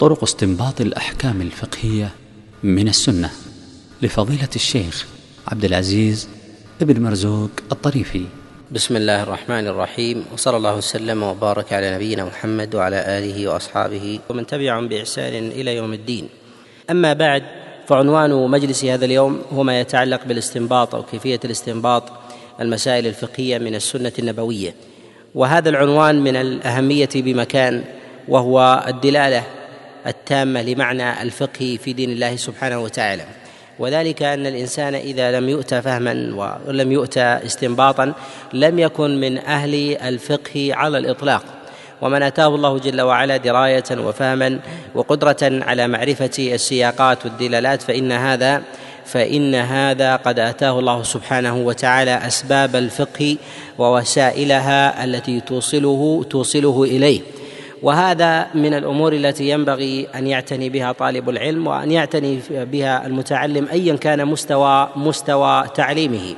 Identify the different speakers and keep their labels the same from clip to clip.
Speaker 1: طرق استنباط الأحكام الفقهية من السنة لفضيلة الشيخ عبد العزيز ابن مرزوق الطريفي.
Speaker 2: بسم الله الرحمن الرحيم وصلى الله وسلم وبارك على نبينا محمد وعلى آله وأصحابه ومن تبعهم بإحسان إلى يوم الدين. أما بعد فعنوان مجلس هذا اليوم هو ما يتعلق بالاستنباط أو كيفية الاستنباط المسائل الفقهية من السنة النبوية. وهذا العنوان من الأهمية بمكان وهو الدلالة التامة لمعنى الفقه في دين الله سبحانه وتعالى. وذلك أن الإنسان إذا لم يؤتى فهما ولم يؤتى استنباطا لم يكن من أهل الفقه على الإطلاق. ومن أتاه الله جل وعلا دراية وفهما وقدرة على معرفة السياقات والدلالات فإن هذا فإن هذا قد أتاه الله سبحانه وتعالى أسباب الفقه ووسائلها التي توصله توصله إليه. وهذا من الأمور التي ينبغي أن يعتني بها طالب العلم وأن يعتني بها المتعلم ايا كان مستوى مستوى تعليمه.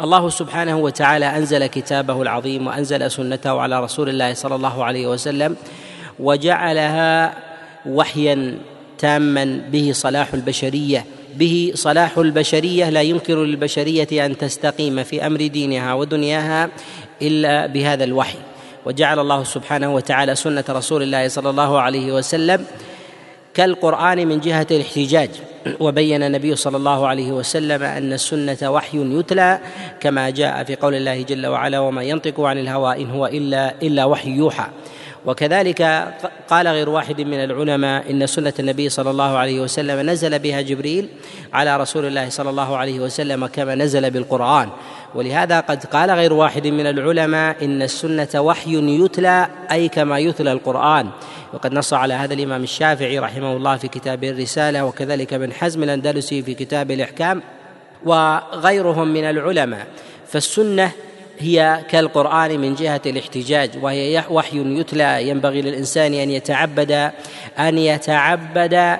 Speaker 2: الله سبحانه وتعالى أنزل كتابه العظيم وأنزل سنته على رسول الله صلى الله عليه وسلم وجعلها وحيا تاما به صلاح البشرية. به صلاح البشرية لا يمكن للبشرية أن تستقيم في أمر دينها ودنياها إلا بهذا الوحي. وجعل الله سبحانه وتعالى سنة رسول الله صلى الله عليه وسلم كالقرآن من جهة الاحتجاج. وبين النبي صلى الله عليه وسلم أن السنة وحي يتلى كما جاء في قول الله جل وعلا وما ينطق عن الهوى إن هو إلا إلا وحي يوحى. وكذلك قال غير واحد من العلماء إن سنة النبي صلى الله عليه وسلم نزل بها جبريل على رسول الله صلى الله عليه وسلم كما نزل بالقرآن. ولهذا قد قال غير واحد من العلماء إن السنة وحي يتلى أي كما يتلى القرآن. وقد نص على هذا الإمام الشافعي رحمه الله في كتابه الرسالة وكذلك ابن حزم الأندلسي في كتاب الإحكام وغيرهم من العلماء. فالسنة هي كالقرآن من جهة الاحتجاج وهي وحي يتلى ينبغي للإنسان أن يتعبد أن يتعبد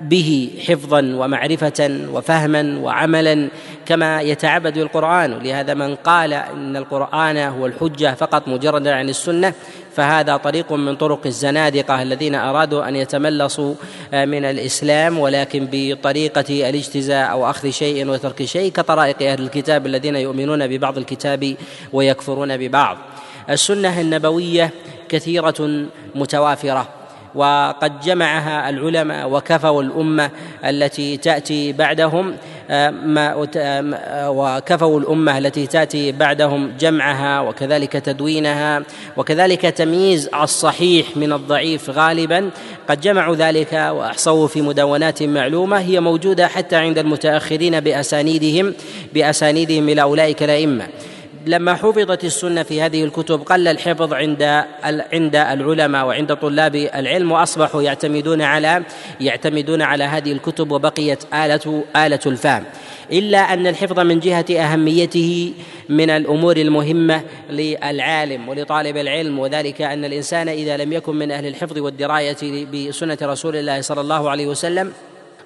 Speaker 2: به حفظا ومعرفة وفهما وعملا كما يتعبد بالقرآن ولهذا من قال إن القرآن هو الحجة فقط مجردا عن السنة فهذا طريق من طرق الزنادقة الذين أرادوا أن يتملصوا من الإسلام. ولكن بطريقة الاجتزاء أو أخذ شيء وترك شيء كطرائق أهل الكتاب الذين يؤمنون ببعض الكتاب ويكفرون ببعض. السنة النبوية كثيرة متوافرة. وقد جمعها العلماء وكفوا الأمة التي تأتي بعدهم ما وكفوا الأمة التي تأتي بعدهم جمعها وكذلك تدوينها وكذلك تمييز الصحيح من الضعيف غالبا. قد جمعوا ذلك وأحصوه في مدونات معلومة هي موجودة حتى عند المتأخرين بأسانيدهم بأسانيدهم إلى أولئك الأئمة. لما حفظت السنة في هذه الكتب قل الحفظ عند عند العلماء وعند طلاب العلم وأصبحوا يعتمدون على يعتمدون على هذه الكتب وبقيت آلة آلة الفهم. إلا أن الحفظ من جهة أهميته من الأمور المهمة للعالم ولطالب العلم وذلك أن الإنسان إذا لم يكن من أهل الحفظ والدراية بسنة رسول الله صلى الله عليه وسلم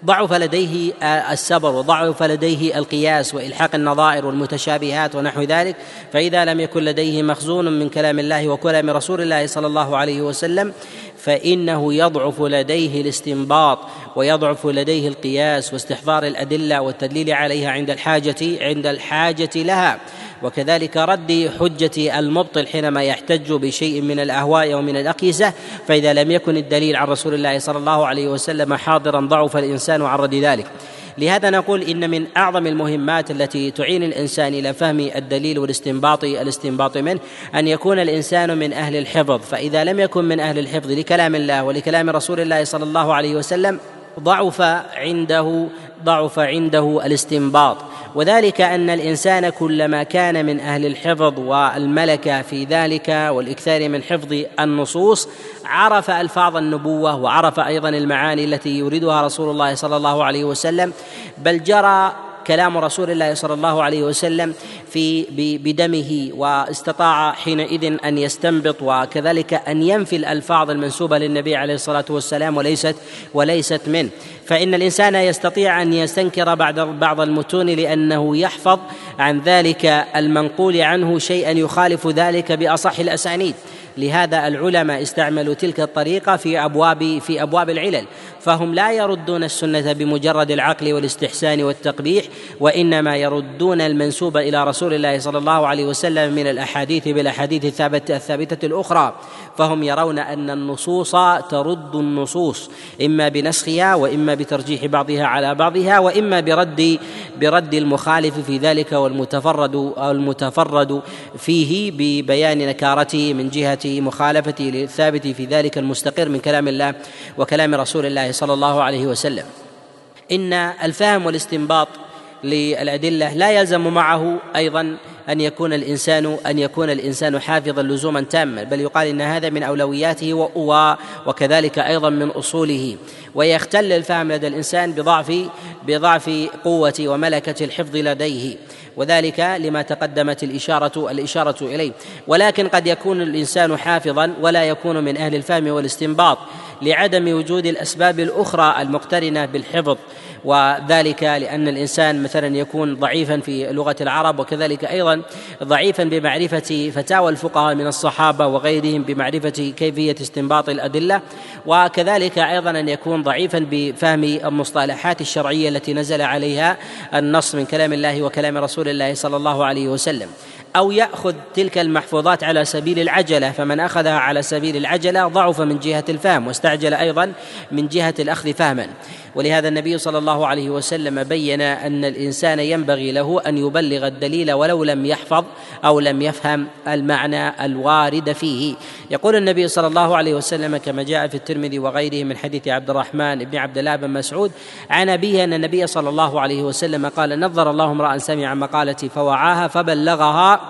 Speaker 2: ضعف لديه السبر وضعف لديه القياس وإلحاق النظائر والمتشابهات ونحو ذلك. فإذا لم يكن لديه مخزون من كلام الله وكلام رسول الله صلى الله عليه وسلم فإنه يضعف لديه الاستنباط ويضعف لديه القياس واستحضار الأدلة والتدليل عليها عند الحاجة عند الحاجة لها. وكذلك رد حجة المبطل حينما يحتج بشيء من الأهواء ومن الأقيسة فإذا لم يكن الدليل عن رسول الله صلى الله عليه وسلم حاضرا ضعف الإنسان عن رد ذلك. لهذا نقول إن من أعظم المهمات التي تعين الإنسان إلى فهم الدليل والاستنباط الاستنباط منه أن يكون الإنسان من أهل الحفظ. فإذا لم يكن من أهل الحفظ لكلام الله ولكلام رسول الله صلى الله عليه وسلم ضعف عنده ضعف عنده الاستنباط. وذلك أن الإنسان كلما كان من أهل الحفظ والملكة في ذلك والإكثار من حفظ النصوص عرف ألفاظ النبوة وعرف أيضا المعاني التي يريدها رسول الله صلى الله عليه وسلم بل جرى كلام رسول الله صلى الله عليه وسلم في بدمه واستطاع حينئذ أن يستنبط وكذلك أن ينفي الألفاظ المنسوبة للنبي عليه الصلاة والسلام وليست وليست منه. فإن الإنسان يستطيع أن يستنكر بعد بعض المتون لأنه يحفظ عن ذلك المنقول عنه شيئا يخالف ذلك بأصح الأسانيد. لهذا العلماء استعملوا تلك الطريقة في ابواب في أبواب العلل. فهم لا يردون السنة بمجرد العقل والاستحسان والتقبيح وإنما يردون المنسوب إلى رسول الله صلى الله عليه وسلم من الأحاديث بالأحاديث الثابته الثابتة الأخرى. فهم يرون أن النصوص ترد النصوص إما بنسخها وإما بترجيح بعضها على بعضها وإما برد برد المخالف في ذلك والمتفرد المتفرد فيه ببيان نكارته من جهة مخالفته للثابت في ذلك المستقر من كلام الله وكلام رسول الله صلى الله عليه وسلم. إن الفهم والاستنباط للأدلة لا يلزم معه أيضا أن يكون الانسان أن يكون الإنسان حافظا لزوما تاما بل يقال إن هذا من أولوياته وكذلك أيضا من أصوله. ويختل الفهم لدى الإنسان بضعف بضعف قوة وملكة الحفظ لديه. وذلك لما تقدمت الإشارة الإشارة إليه. ولكن قد يكون الإنسان حافظا ولا يكون من أهل الفهم والاستنباط لعدم وجود الأسباب الأخرى المقترنة بالحفظ. وذلك لأن الإنسان مثلا يكون ضعيفا في لغة العرب وكذلك أيضا ضعيفا بمعرفة فتاوى الفقهاء من الصحابة وغيرهم بمعرفة كيفية استنباط الأدلة وكذلك أيضا أن يكون ضعيفا بفهم المصطلحات الشرعية التي نزل عليها النص من كلام الله وكلام رسول الله صلى الله عليه وسلم. أو يأخذ تلك المحفوظات على سبيل العجلة فمن أخذها على سبيل العجلة ضعف من جهة الفهم واستعجل أيضا من جهة الأخذ فهما. ولهذا النبي صلى الله عليه وسلم بين أن الإنسان ينبغي له أن يبلغ الدليل ولو لم يحفظ أو لم يفهم المعنى الوارد فيه. يقول النبي صلى الله عليه وسلم كما جاء في الترمذي وغيره من حديث عبد الرحمن بن عبد الله بن مسعود عن أبيه أن النبي صلى الله عليه وسلم قال نظر الله امرأ سمع مقالتي فوعاها فبلغها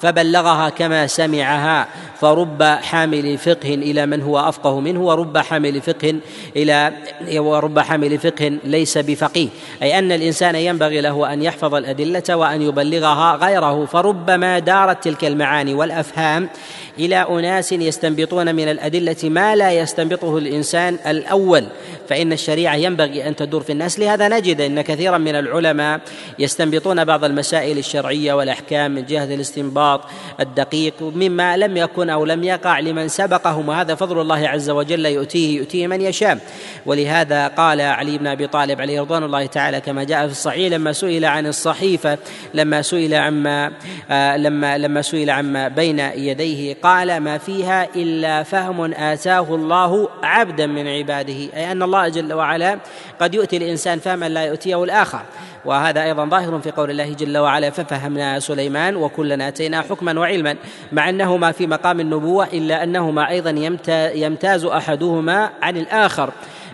Speaker 2: فبلغها كما سمعها فرب حامل فقه إلى من هو أفقه منه ورب حامل فقه إلى ورب حامل فقه ليس بفقيه. أي أن الإنسان ينبغي له أن يحفظ الأدلة وأن يبلغها غيره فربما دارت تلك المعاني والأفهام إلى أناس يستنبطون من الأدلة ما لا يستنبطه الإنسان الأول. فإن الشريعة ينبغي أن تدور في الناس لهذا نجد إن كثيرا من العلماء يستنبطون بعض المسائل الشرعية والأحكام من جهه الاستنباط الدقيق مما لم يكن أو لم يقع لمن سبقهم. وهذا فضل الله عز وجل يؤتيه يؤتيه من يشاء. ولهذا قال علي بن أبي طالب عليه رضوان الله تعالى كما جاء في الصحيح لما سئل عن الصحيفة لما سئل عما آه، لما لما سئل عما بين يديه قال ما فيها إلا فهم آتاه الله عبدا من عباده أي أن الله جل وعلا قد يؤتي الإنسان فهما لا يؤتيه الآخر. وهذا أيضا ظاهر في قول الله جل وعلا ففهمنا سليمان وكلا أتينا حكما وعلما مع انهما في مقام النبوة إلا أنهما أيضا يمتاز أحدهما عن الآخر.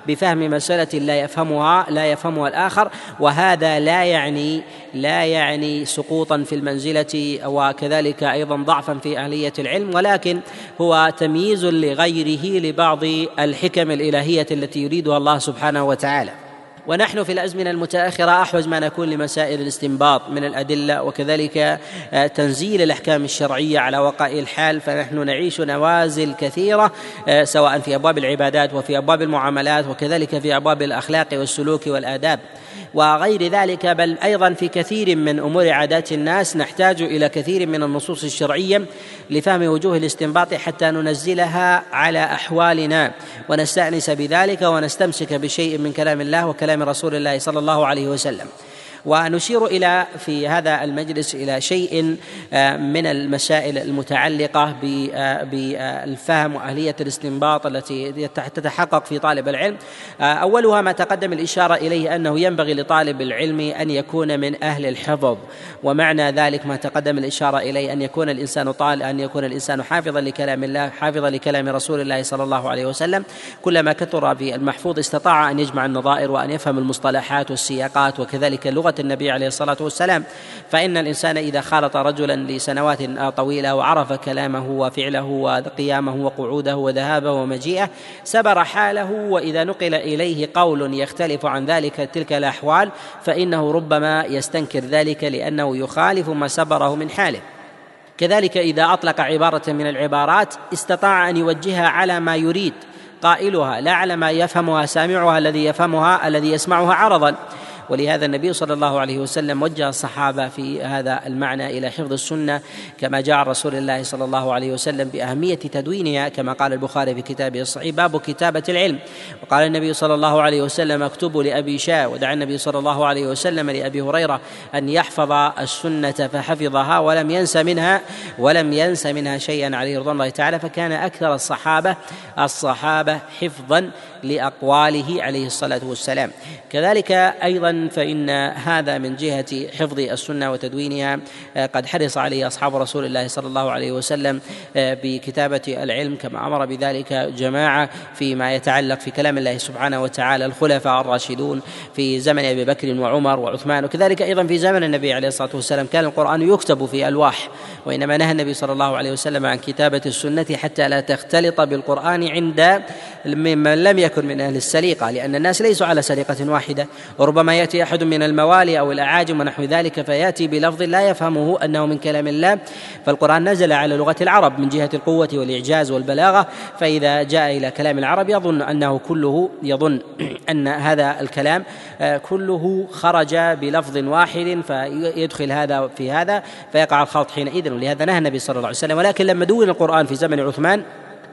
Speaker 2: بفهم مسألة لا يفهمها لا يفهمها الآخر وهذا لا يعني لا يعني سقوطا في المنزلة وكذلك أيضا ضعفا في أهلية العلم ولكن هو تمييز لغيره لبعض الحكم الإلهية التي يريدها الله سبحانه وتعالى. ونحن في الأزمنة المتأخرة أحوج ما نكون لمسائل الاستنباط من الأدلة وكذلك آه، تنزيل الأحكام الشرعية على وقائع الحال فنحن نعيش نوازل كثيرة آه، سواء في أبواب العبادات وفي أبواب المعاملات وكذلك في أبواب الأخلاق والسلوك والآداب. وغير ذلك بل أيضا في كثير من أمور عادات الناس نحتاج إلى كثير من النصوص الشرعية لفهم وجوه الاستنباط حتى ننزلها على أحوالنا. ونستأنس بذلك ونستمسك بشيء من كلام الله وكلام رسول الله صلى الله عليه وسلم. ونشير إلى في هذا المجلس إلى شيء آه، من المسائل المتعلقة آه، بالفهم وأهلية الاستنباط التي تتحقق في طالب العلم. آه، أولها ما تقدم الإشارة إليه أنه ينبغي لطالب العلم أن يكون من أهل الحفظ ومعنى ذلك ما تقدم الإشارة إليه أن يكون الإنسان طال أن يكون الإنسان حافظا لكلام الله حافظا لكلام رسول الله صلى الله عليه وسلم. كلما كثر في المحفوظ استطاع أن يجمع النظائر وأن يفهم المصطلحات والسياقات وكذلك لغه النبي عليه الصلاة والسلام. فإن الإنسان إذا خالط رجلا لسنوات طويلة وعرف كلامه وفعله وقيامه وقعوده وذهابه ومجيئه سبر حاله. وإذا نقل إليه قول يختلف عن ذلك تلك الأحوال فإنه ربما يستنكر ذلك لأنه يخالف ما سبره من حاله. كذلك إذا أطلق عبارة من العبارات استطاع أن يوجهها على ما يريد. قائلها لا على ما يفهمها سامعها الذي يفهمها الذي يسمعها عرضا. ولهذا النبي صلى الله عليه وسلم وجه الصحابة في هذا المعنى إلى حفظ السنة كما جاء رسول الله صلى الله عليه وسلم بأهمية تدوينها كما قال البخاري في كتابه الصحيح باب كتابة العلم وقال النبي صلى الله عليه وسلم اكتبوا لأبي شاء ودعا النبي صلى الله عليه وسلم لأبي هريرة أن يحفظ السنة فحفظها ولم ينس منها ولم ينس منها شيئا عليه رضوان الله تعالى فكان أكثر الصحابة الصحابة حفظا لأقواله عليه الصلاة والسلام. كذلك أيضا فإن هذا من جهة حفظ السنة وتدوينها. آه، قد حرص عليه أصحاب رسول الله صلى الله عليه وسلم آه، بكتابة العلم كما أمر بذلك جماعة فيما يتعلق في كلام الله سبحانه وتعالى الخلفاء الراشدون في زمن أبي بكر وعمر وعثمان. وكذلك أيضا في زمن النبي عليه الصلاة والسلام كان القرآن يكتب في ألواح. وإنما نهى النبي صلى الله عليه وسلم عن كتابة السنة حتى لا تختلط بالقرآن عند ممن لم يكن من أهل السليقة لأن الناس ليسوا على سليقة واحدة. وربما يأتي أحد من الموالي أو الأعاجم ونحو ذلك فيأتي بلفظ لا يفهمه أنه من كلام الله. فالقرآن نزل على لغة العرب من جهة القوة والإعجاز والبلاغة. فإذا جاء إلى كلام العرب يظن أنه كله يظن أن هذا الكلام آه، كله خرج بلفظ واحد فيدخل هذا في هذا فيقع الخلط حينئذ. ولهذا نهى النبي صلى الله عليه وسلم. ولكن لما دون القرآن في زمن عثمان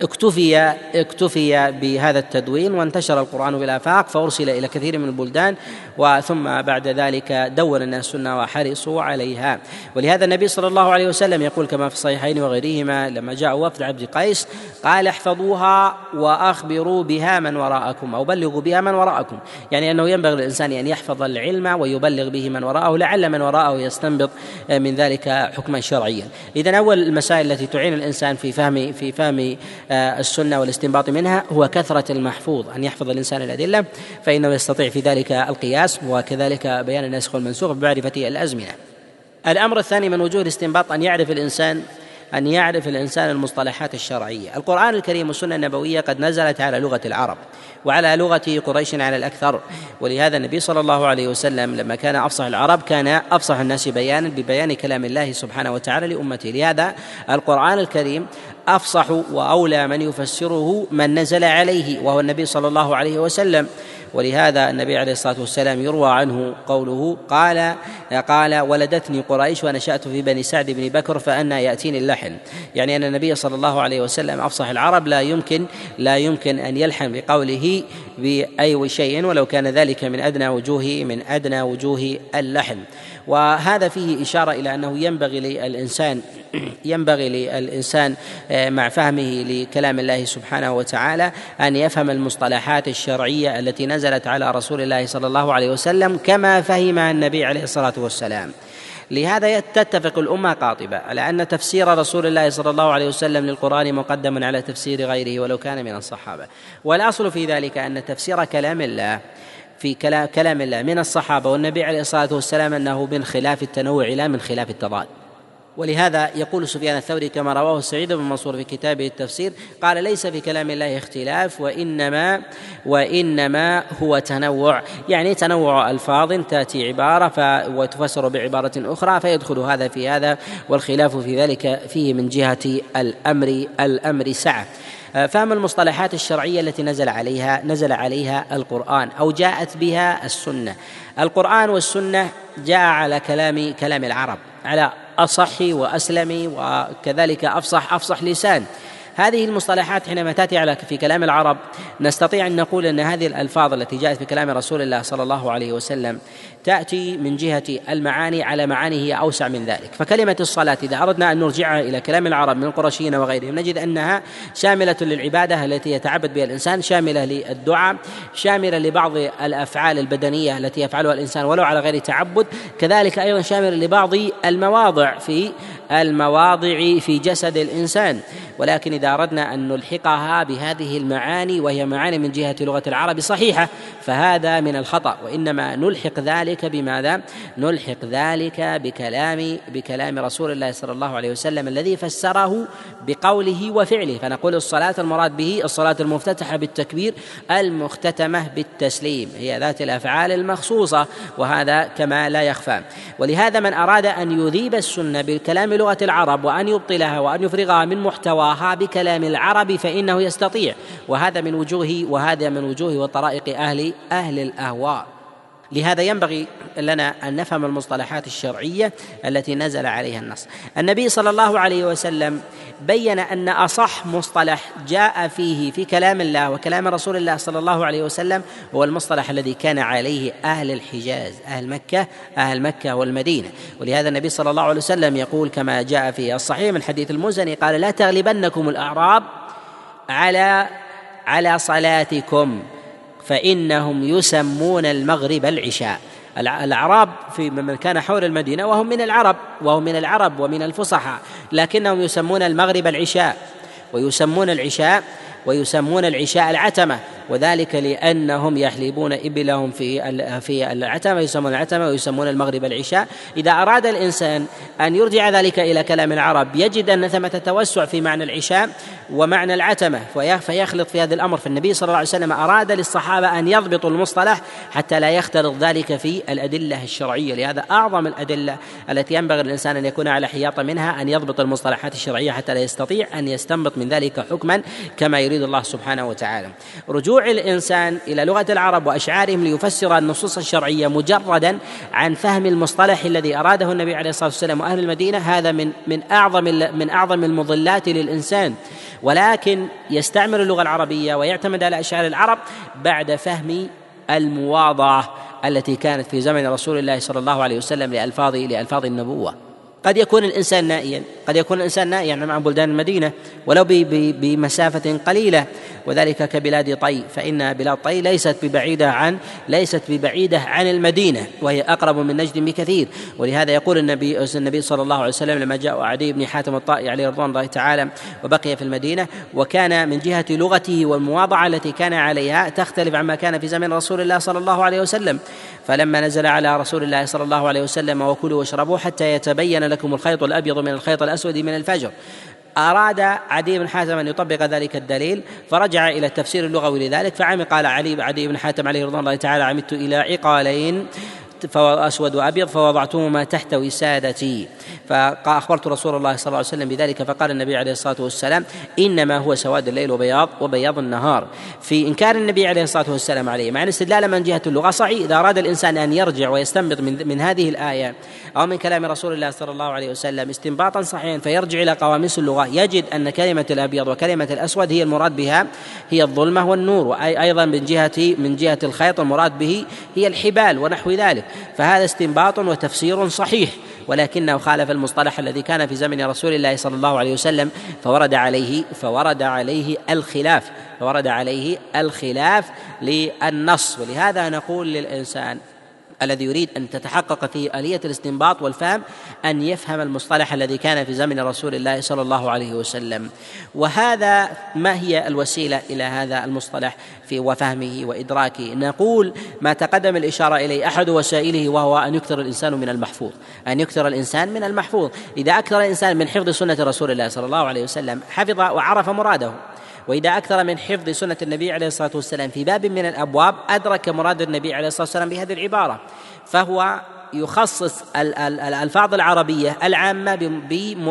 Speaker 2: اكتفي اكتفي بهذا التدوين وانتشر القرآن في الآفاق فأرسل إلى كثير من البلدان وثم بعد ذلك دون الناس السنة وحرصوا عليها. ولهذا النبي صلى الله عليه وسلم يقول كما في الصحيحين وغيرهما لما جاء وفد عبد قيس قال احفظوها وأخبروا بها من وراءكم أو بلغوا بها من وراءكم. يعني أنه ينبغي للإنسان أن يحفظ العلم ويبلغ به من وراءه لعل من وراءه يستنبط من ذلك حكما شرعيا. إذا أول المسائل التي تعين الإنسان في فهم في فهم السنة والاستنباط منها هو كثرة المحفوظ أن يحفظ الإنسان الأدلة فإنه يستطيع في ذلك القياس وكذلك بيان الناسخ والمنسوخ بمعرفة الأزمنة. الأمر الثاني من وجوه الاستنباط أن يعرف الإنسان أن يعرف الإنسان المصطلحات الشرعية. القرآن الكريم والسنة النبوية قد نزلت على لغة العرب وعلى لغة قريش على الأكثر. ولهذا النبي صلى الله عليه وسلم لما كان أفصح العرب كان أفصح الناس بيانا ببيان كلام الله سبحانه وتعالى لأمته. لهذا القرآن الكريم أفصح وأولى من يفسره من نزل عليه وهو النبي صلى الله عليه وسلم. ولهذا النبي عليه الصلاة والسلام يروى عنه قوله قال قال ولدتني قريش ونشأت في بني سعد بن بكر فأنا يأتيني اللحن. يعني أن النبي صلى الله عليه وسلم أفصح العرب لا يمكن لا يمكن أن يلحن بقوله بأي شيء ولو كان ذلك من أدنى وجوه من أدنى وجوه اللحن. وهذا فيه إشارة إلى أنه ينبغي للإنسان ينبغي للإنسان آه، مع فهمه لكلام الله سبحانه وتعالى أن يفهم المصطلحات الشرعية التي نزلت على رسول الله صلى الله عليه وسلم كما فهمها النبي عليه الصلاة والسلام. لهذا تتفق الأمة قاطبة على أن تفسير رسول الله صلى الله عليه وسلم للقرآن مقدم على تفسير غيره ولو كان من الصحابة. والأصل في ذلك أن تفسير كلام الله في كلام الله من الصحابة والنبي عليه الصلاة والسلام أنه من خلاف التنوع لا من خلاف التضاد. ولهذا يقول سفيان الثوري كما رواه سعيد بن منصور في كتابه التفسير قال ليس في كلام الله اختلاف وانما وإنما هو تنوع. يعني تنوع ألفاظ تأتي عبارة ف وتفسر بعبارة أخرى فيدخل هذا في هذا والخلاف في ذلك فيه من جهة الأمر الأمر سعة. فهم المصطلحات الشرعية التي نزل عليها نزل عليها القرآن أو جاءت بها السنة. القرآن والسنة جاء على كلام كلام العرب على أصح وأسلم وكذلك افصح أفصح لسان. هذه المصطلحات حينما تأتي على في كلام العرب نستطيع أن نقول أن هذه الألفاظ التي جاءت في كلام رسول الله صلى الله عليه وسلم تأتي من جهة المعاني على معاني هي أوسع من ذلك. فكلمة الصلاة إذا أردنا أن نرجعها إلى كلام العرب من القرشيين وغيرهم نجد أنها شاملة للعبادة التي يتعبد بها الإنسان شاملة للدعاء شاملة لبعض الأفعال البدنية التي يفعلها الإنسان ولو على غير تعبد. كذلك أيضا شاملة لبعض المواضع في المواضع في جسد الإنسان. ولكن إذا أردنا أن نلحقها بهذه المعاني وهي معاني من جهة لغة العرب صحيحة فهذا من الخطأ. وإنما نلحق ذلك بماذا؟ نلحق ذلك بكلام بكلام رسول الله صلى الله عليه وسلم الذي فسره بقوله وفعله. فنقول الصلاة المراد به الصلاة المفتتحة بالتكبير المختتمة بالتسليم. هي ذات الأفعال المخصوصة وهذا كما لا يخفى. ولهذا من أراد أن يذيب السنة بكلام لغة العرب وأن يبطلها وأن يفرغها من محتواها بكلام العرب فإنه يستطيع. وهذا من وجوه وهذا من وجوه وطرائق أهل أهل الأهواء. لهذا ينبغي لنا أن نفهم المصطلحات الشرعية التي نزل عليها النص. النبي صلى الله عليه وسلم بين أن أصح مصطلح جاء فيه في كلام الله وكلام رسول الله صلى الله عليه وسلم هو المصطلح الذي كان عليه أهل الحجاز أهل مكة أهل مكة والمدينة. ولهذا النبي صلى الله عليه وسلم يقول كما جاء في الصحيح من حديث المزني قال لا تغلبنكم الأعراب على على صلاتكم. فإنهم يسمون المغرب العشاء. الأعراب في من كان حول المدينة وهم من العرب وهم من العرب ومن الفصحاء لكنهم يسمون المغرب العشاء. ويسمون العشاء ويسمون العشاء العتمة وذلك لأنهم يحلبون إبلهم في في العتمة يسمون العتمة ويسمون المغرب العشاء. إذا أراد الإنسان أن يرجع ذلك إلى كلام العرب يجد أن ثمة توسع في معنى العشاء ومعنى العتمة فيخلط في هذا الأمر. فالنبي صلى الله عليه وسلم أراد للصحابة أن يضبطوا المصطلح حتى لا يختلط ذلك في الأدلة الشرعية. لهذا أعظم الأدلة التي ينبغي للإنسان أن يكون على حياط منها أن يضبط المصطلحات الشرعية حتى لا يستطيع أن يستنبط من ذلك حكما كما يريد الله سبحانه وتعالى. رجوع الإنسان إلى لغة العرب وأشعارهم ليفسر النصوص الشرعية مجردا عن فهم المصطلح الذي أراده النبي عليه الصلاة والسلام وأهل المدينة. هذا من من أعظم من أعظم المضلات للإنسان. ولكن يستعمل اللغة العربية ويعتمد على أشعار العرب بعد فهم المواضعة التي كانت في زمن رسول الله صلى الله عليه وسلم لألفاظ لألفاظ النبوة. قد يكون الإنسان نائيا. قد يكون الإنسان نائيا مع بلدان المدينة ولو بمسافة قليلة. وذلك كبلاد طي. فإن بلاد طي ليست ببعيدة عن ليست ببعيدة عن المدينة وهي أقرب من نجد بكثير. ولهذا يقول النبي النبي صلى الله عليه وسلم لما جاء عدي بن حاتم الطائي عليه رضوان الله تعالى وبقي في المدينة وكان من جهة لغته والمواضعة التي كان عليها تختلف عما كان في زمن رسول الله صلى الله عليه وسلم. فلما نزل على رسول الله صلى الله عليه وسلم وكلوا واشربوا حتى يتبين لكم الخيط الأبيض من الخيط الأسود من الفجر. أراد عدي بن حاتم أن يطبق ذلك الدليل فرجع إلى التفسير اللغوي لذلك فعم قال علي عدي بن حاتم عليه رضوان الله تعالى عمدت إلى عقالين. أسود وأبيض فوضعتهما تحت وسادتي. فأخبرت رسول الله صلى الله عليه وسلم بذلك فقال النبي عليه الصلاة والسلام إنما هو سواد الليل وبياض وبياض النهار. في إنكار النبي عليه الصلاة والسلام عليه مع الاستدلال من جهة اللغة صحيح إذا أراد الإنسان أن يرجع ويستنبط من, من هذه الآية أو من كلام رسول الله صلى الله عليه وسلم استنباطا صحيحا فيرجع إلى قواميس اللغة. يجد أن كلمة الأبيض وكلمة الأسود هي المراد بها هي الظلمة والنور وأيضا من جهة من جهة الخيط المراد به هي الحبال ونحو ذلك. فهذا استنباط وتفسير صحيح ولكنه خالف المصطلح الذي كان في زمن رسول الله صلى الله عليه وسلم فورد عليه فورد عليه الخلاف فورد عليه الخلاف للنص ولهذا نقول للإنسان الذي يريد أن تتحقق فيه آلية الاستنباط والفهم أن يفهم المصطلح الذي كان في زمن رسول الله صلى الله عليه وسلم. وهذا ما هي الوسيلة إلى هذا المصطلح في وفهمه وإدراكه؟ نقول ما تقدم الإشارة إليه أحد وسائله وهو أن يكثر الإنسان من المحفوظ. أن يكثر الإنسان من المحفوظ. إذا أكثر الإنسان من حفظ سنة رسول الله صلى الله عليه وسلم حفظ وعرف مراده. وإذا أكثر من حفظ سنة النبي عليه الصلاة والسلام في باب من الأبواب أدرك مراد النبي عليه الصلاة والسلام بهذه العبارة. فهو يخصص الألفاظ العربية العامة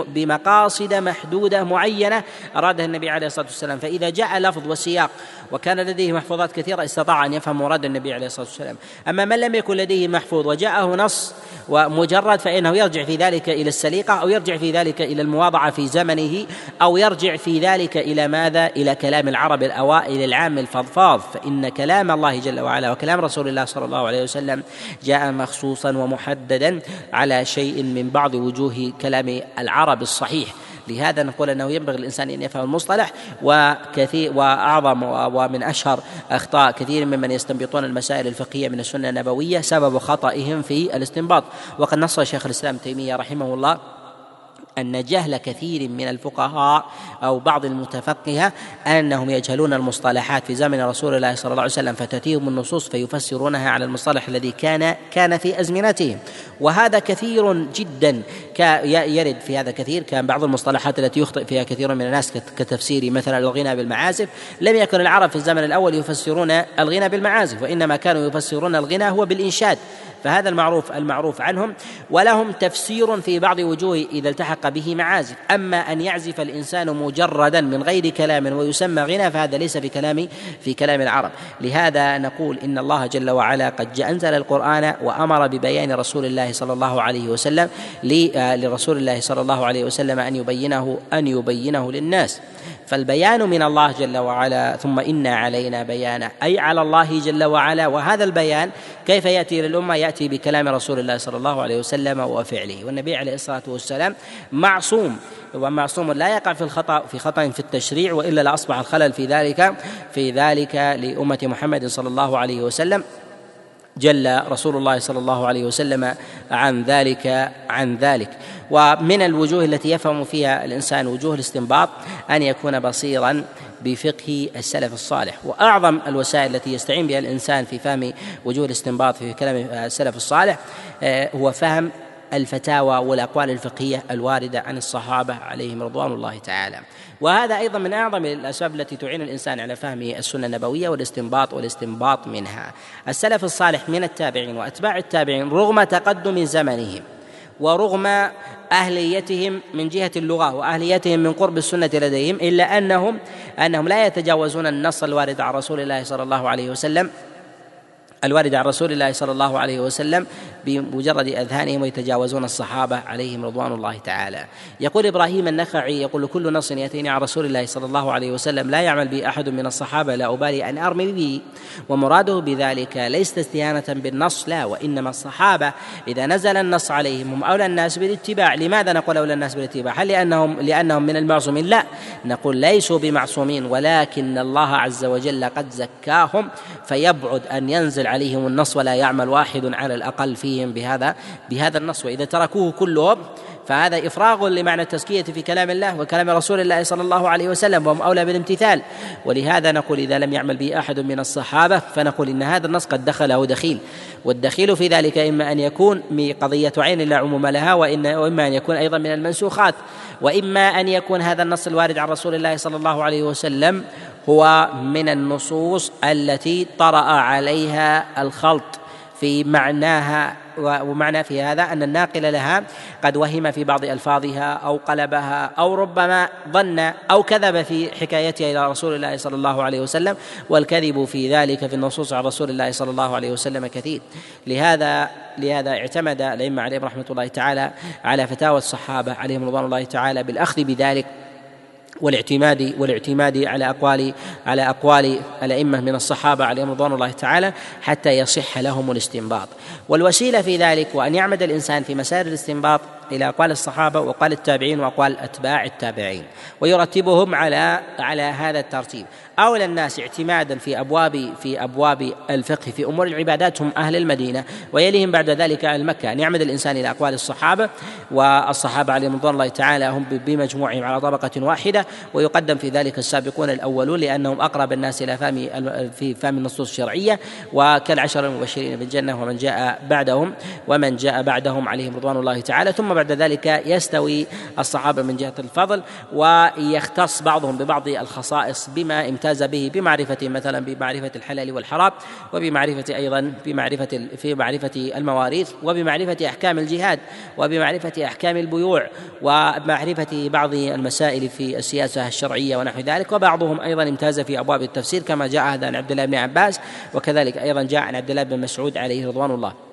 Speaker 2: بمقاصد محدودة معينة أرادها النبي عليه الصلاة والسلام. فإذا جاء لفظ وسياق وكان لديه محفوظات كثيرة استطاع أن يفهم مراد النبي عليه الصلاة والسلام. أما من لم يكن لديه محفوظ وجاءه نص ومجرد فإنه يرجع في ذلك إلى السليقة أو يرجع في ذلك إلى المواضعة في زمنه أو يرجع في ذلك إلى ماذا؟ إلى كلام العرب الأوائل العام الفضفاض. فإن كلام الله جل وعلا وكلام رسول الله صلى الله عليه وسلم جاء مخصوصا ومحددا على شيء من بعض وجوه كلام العرب الصحيح. لهذا نقول أنه ينبغي الانسان أن يفهم المصطلح وكثير وأعظم ومن أشهر أخطاء كثير ممن يستنبطون المسائل الفقهية من السنة النبوية سبب خطئهم في الاستنباط. وقد نص شيخ الإسلام تيمية رحمه الله أن جهل كثير من الفقهاء أو بعض المتفقهة أنهم يجهلون المصطلحات في زمن رسول الله صلى الله عليه وسلم فتأتيهم النصوص فيفسرونها على المصطلح الذي كان كان في أزمنتهم. وهذا كثير جدا يرد في هذا كثير كان بعض المصطلحات التي يخطئ فيها كثير من الناس كتفسير مثلا الغنى بالمعازف. لم يكن العرب في الزمن الأول يفسرون الغنى بالمعازف وإنما كانوا يفسرون الغنى هو بالإنشاد فهذا المعروف المعروف عنهم. ولهم تفسير في بعض وجوه إذا التحق به معازف. أما أن يعزف الإنسان مجردا من غير كلام ويسمى غنى فهذا ليس في كلام في كلام العرب. لهذا نقول إن الله جل وعلا قد أنزل القرآن وأمر ببيان رسول الله صلى الله عليه وسلم لرسول الله صلى الله عليه وسلم أن يبينه أن يبينه للناس. فالبيان من الله جل وعلا ثم إن علينا بيانه أي على الله جل وعلا. وهذا البيان كيف يأتي للأمة؟ يأتي بكلام رسول الله صلى الله عليه وسلم وفعله. والنبي عليه الصلاة والسلام معصوم ومعصوم لا يقع في الخطأ في خطأ في التشريع وإلا لأصبح الخلل في ذلك في ذلك لأمة محمد صلى الله عليه وسلم. جل رسول الله صلى الله عليه وسلم عن ذلك عن ذلك. ومن الوجوه التي يفهم فيها الإنسان وجوه الاستنباط أن يكون بصيرا بفقه السلف الصالح. وأعظم الوسائل التي يستعين بها الإنسان في فهم وجوه الاستنباط في كلام السلف الصالح آه، هو فهم الفتاوى والأقوال الفقهية الواردة عن الصحابة عليهم رضوان الله تعالى. وهذا أيضا من أعظم الأسباب التي تعين الإنسان على فهم السنة النبوية والاستنباط والاستنباط منها. السلف الصالح من التابعين وأتباع التابعين رغم تقدم زمنهم ورغم أهليتهم من جهة اللغة وأهليتهم من قرب السنة لديهم إلا أنهم أنهم لا يتجاوزون النص الوارد عن رسول الله صلى الله عليه وسلم. الوارد عن رسول الله صلى الله عليه وسلم بمجرد أذهانهم ويتجاوزون الصحابة عليهم رضوان الله تعالى. يقول إبراهيم النخعي يقول كل نص يأتيني عن رسول الله صلى الله عليه وسلم لا يعمل به أحد من الصحابة لا أبالي أن أرمي به ومراده بذلك ليست استهانة بالنص لا وإنما الصحابة إذا نزل النص عليهم هم أولى الناس بالاتباع، لماذا نقول أولى الناس بالاتباع؟ هل لانهم لأنهم من المعصومين؟ لا، نقول ليسوا بمعصومين ولكن الله عز وجل قد زكاهم فيبعد أن ينزل عليهم النص ولا يعمل واحد على الأقل فيهم بهذا بهذا النص. وإذا تركوه كلهم فهذا إفراغ لمعنى التزكية في كلام الله وكلام رسول الله صلى الله عليه وسلم وهم أولى بالامتثال. ولهذا نقول إذا لم يعمل به أحد من الصحابة فنقول إن هذا النص قد دخله دخيل. والدخيل في ذلك إما أن يكون قضيه عين لا عموم لها وإن وإما أن يكون أيضا من المنسوخات. وإما أن يكون هذا النص الوارد عن رسول الله صلى الله عليه وسلم هو من النصوص التي طرأ عليها الخلط. في معناها ومعنى في هذا أن الناقل لها قد وهم في بعض ألفاظها أو قلبها أو ربما ظن أو كذب في حكايتها إلى رسول الله صلى الله عليه وسلم والكذب في ذلك في النصوص عن رسول الله صلى الله عليه وسلم كثير. لهذا لهذا اعتمد الأئمة عليهم رحمة الله تعالى على فتاوى الصحابة عليهم رضوان الله تعالى بالأخذ بذلك والاعتماد والاعتماد على أقوال على أقوال الأئمة من الصحابة عليهم رضوان الله تعالى حتى يصح لهم الاستنباط. والوسيلة في ذلك وأن يعمد الإنسان في مسائل الاستنباط إلى أقوال الصحابة وأقوال التابعين وأقوال أتباع التابعين ويرتبهم على على هذا الترتيب. أولى الناس اعتمادا في أبواب في أبواب الفقه في أمور العبادات هم أهل المدينة ويليهم بعد ذلك أهل مكة. أن يعمد الإنسان إلى أقوال الصحابة والصحابة عليهم رضوان الله تعالى هم بمجموعهم على طبقة واحدة ويقدم في ذلك السابقون الأولون لأنهم أقرب الناس إلى فهم في فهم النصوص الشرعية. وكالعشر المبشرين بالجنة ومن جاء بعدهم ومن جاء بعدهم عليهم رضوان الله تعالى. ثم بعد ذلك يستوي الصحابة من جهة الفضل ويختص بعضهم ببعض الخصائص بما امتاز به بمعرفة مثلا بمعرفة الحلال والحرام وبمعرفة أيضا بمعرفة في معرفة المواريث وبمعرفة أحكام الجهاد وبمعرفة أحكام البيوع ومعرفة بعض المسائل في السياسة الشرعية ونحو ذلك. وبعضهم أيضا امتاز في أبواب التفسير كما جاء هذا عن عبد الله بن عباس وكذلك أيضا جاء عن عبد الله بن مسعود عليه رضوان الله.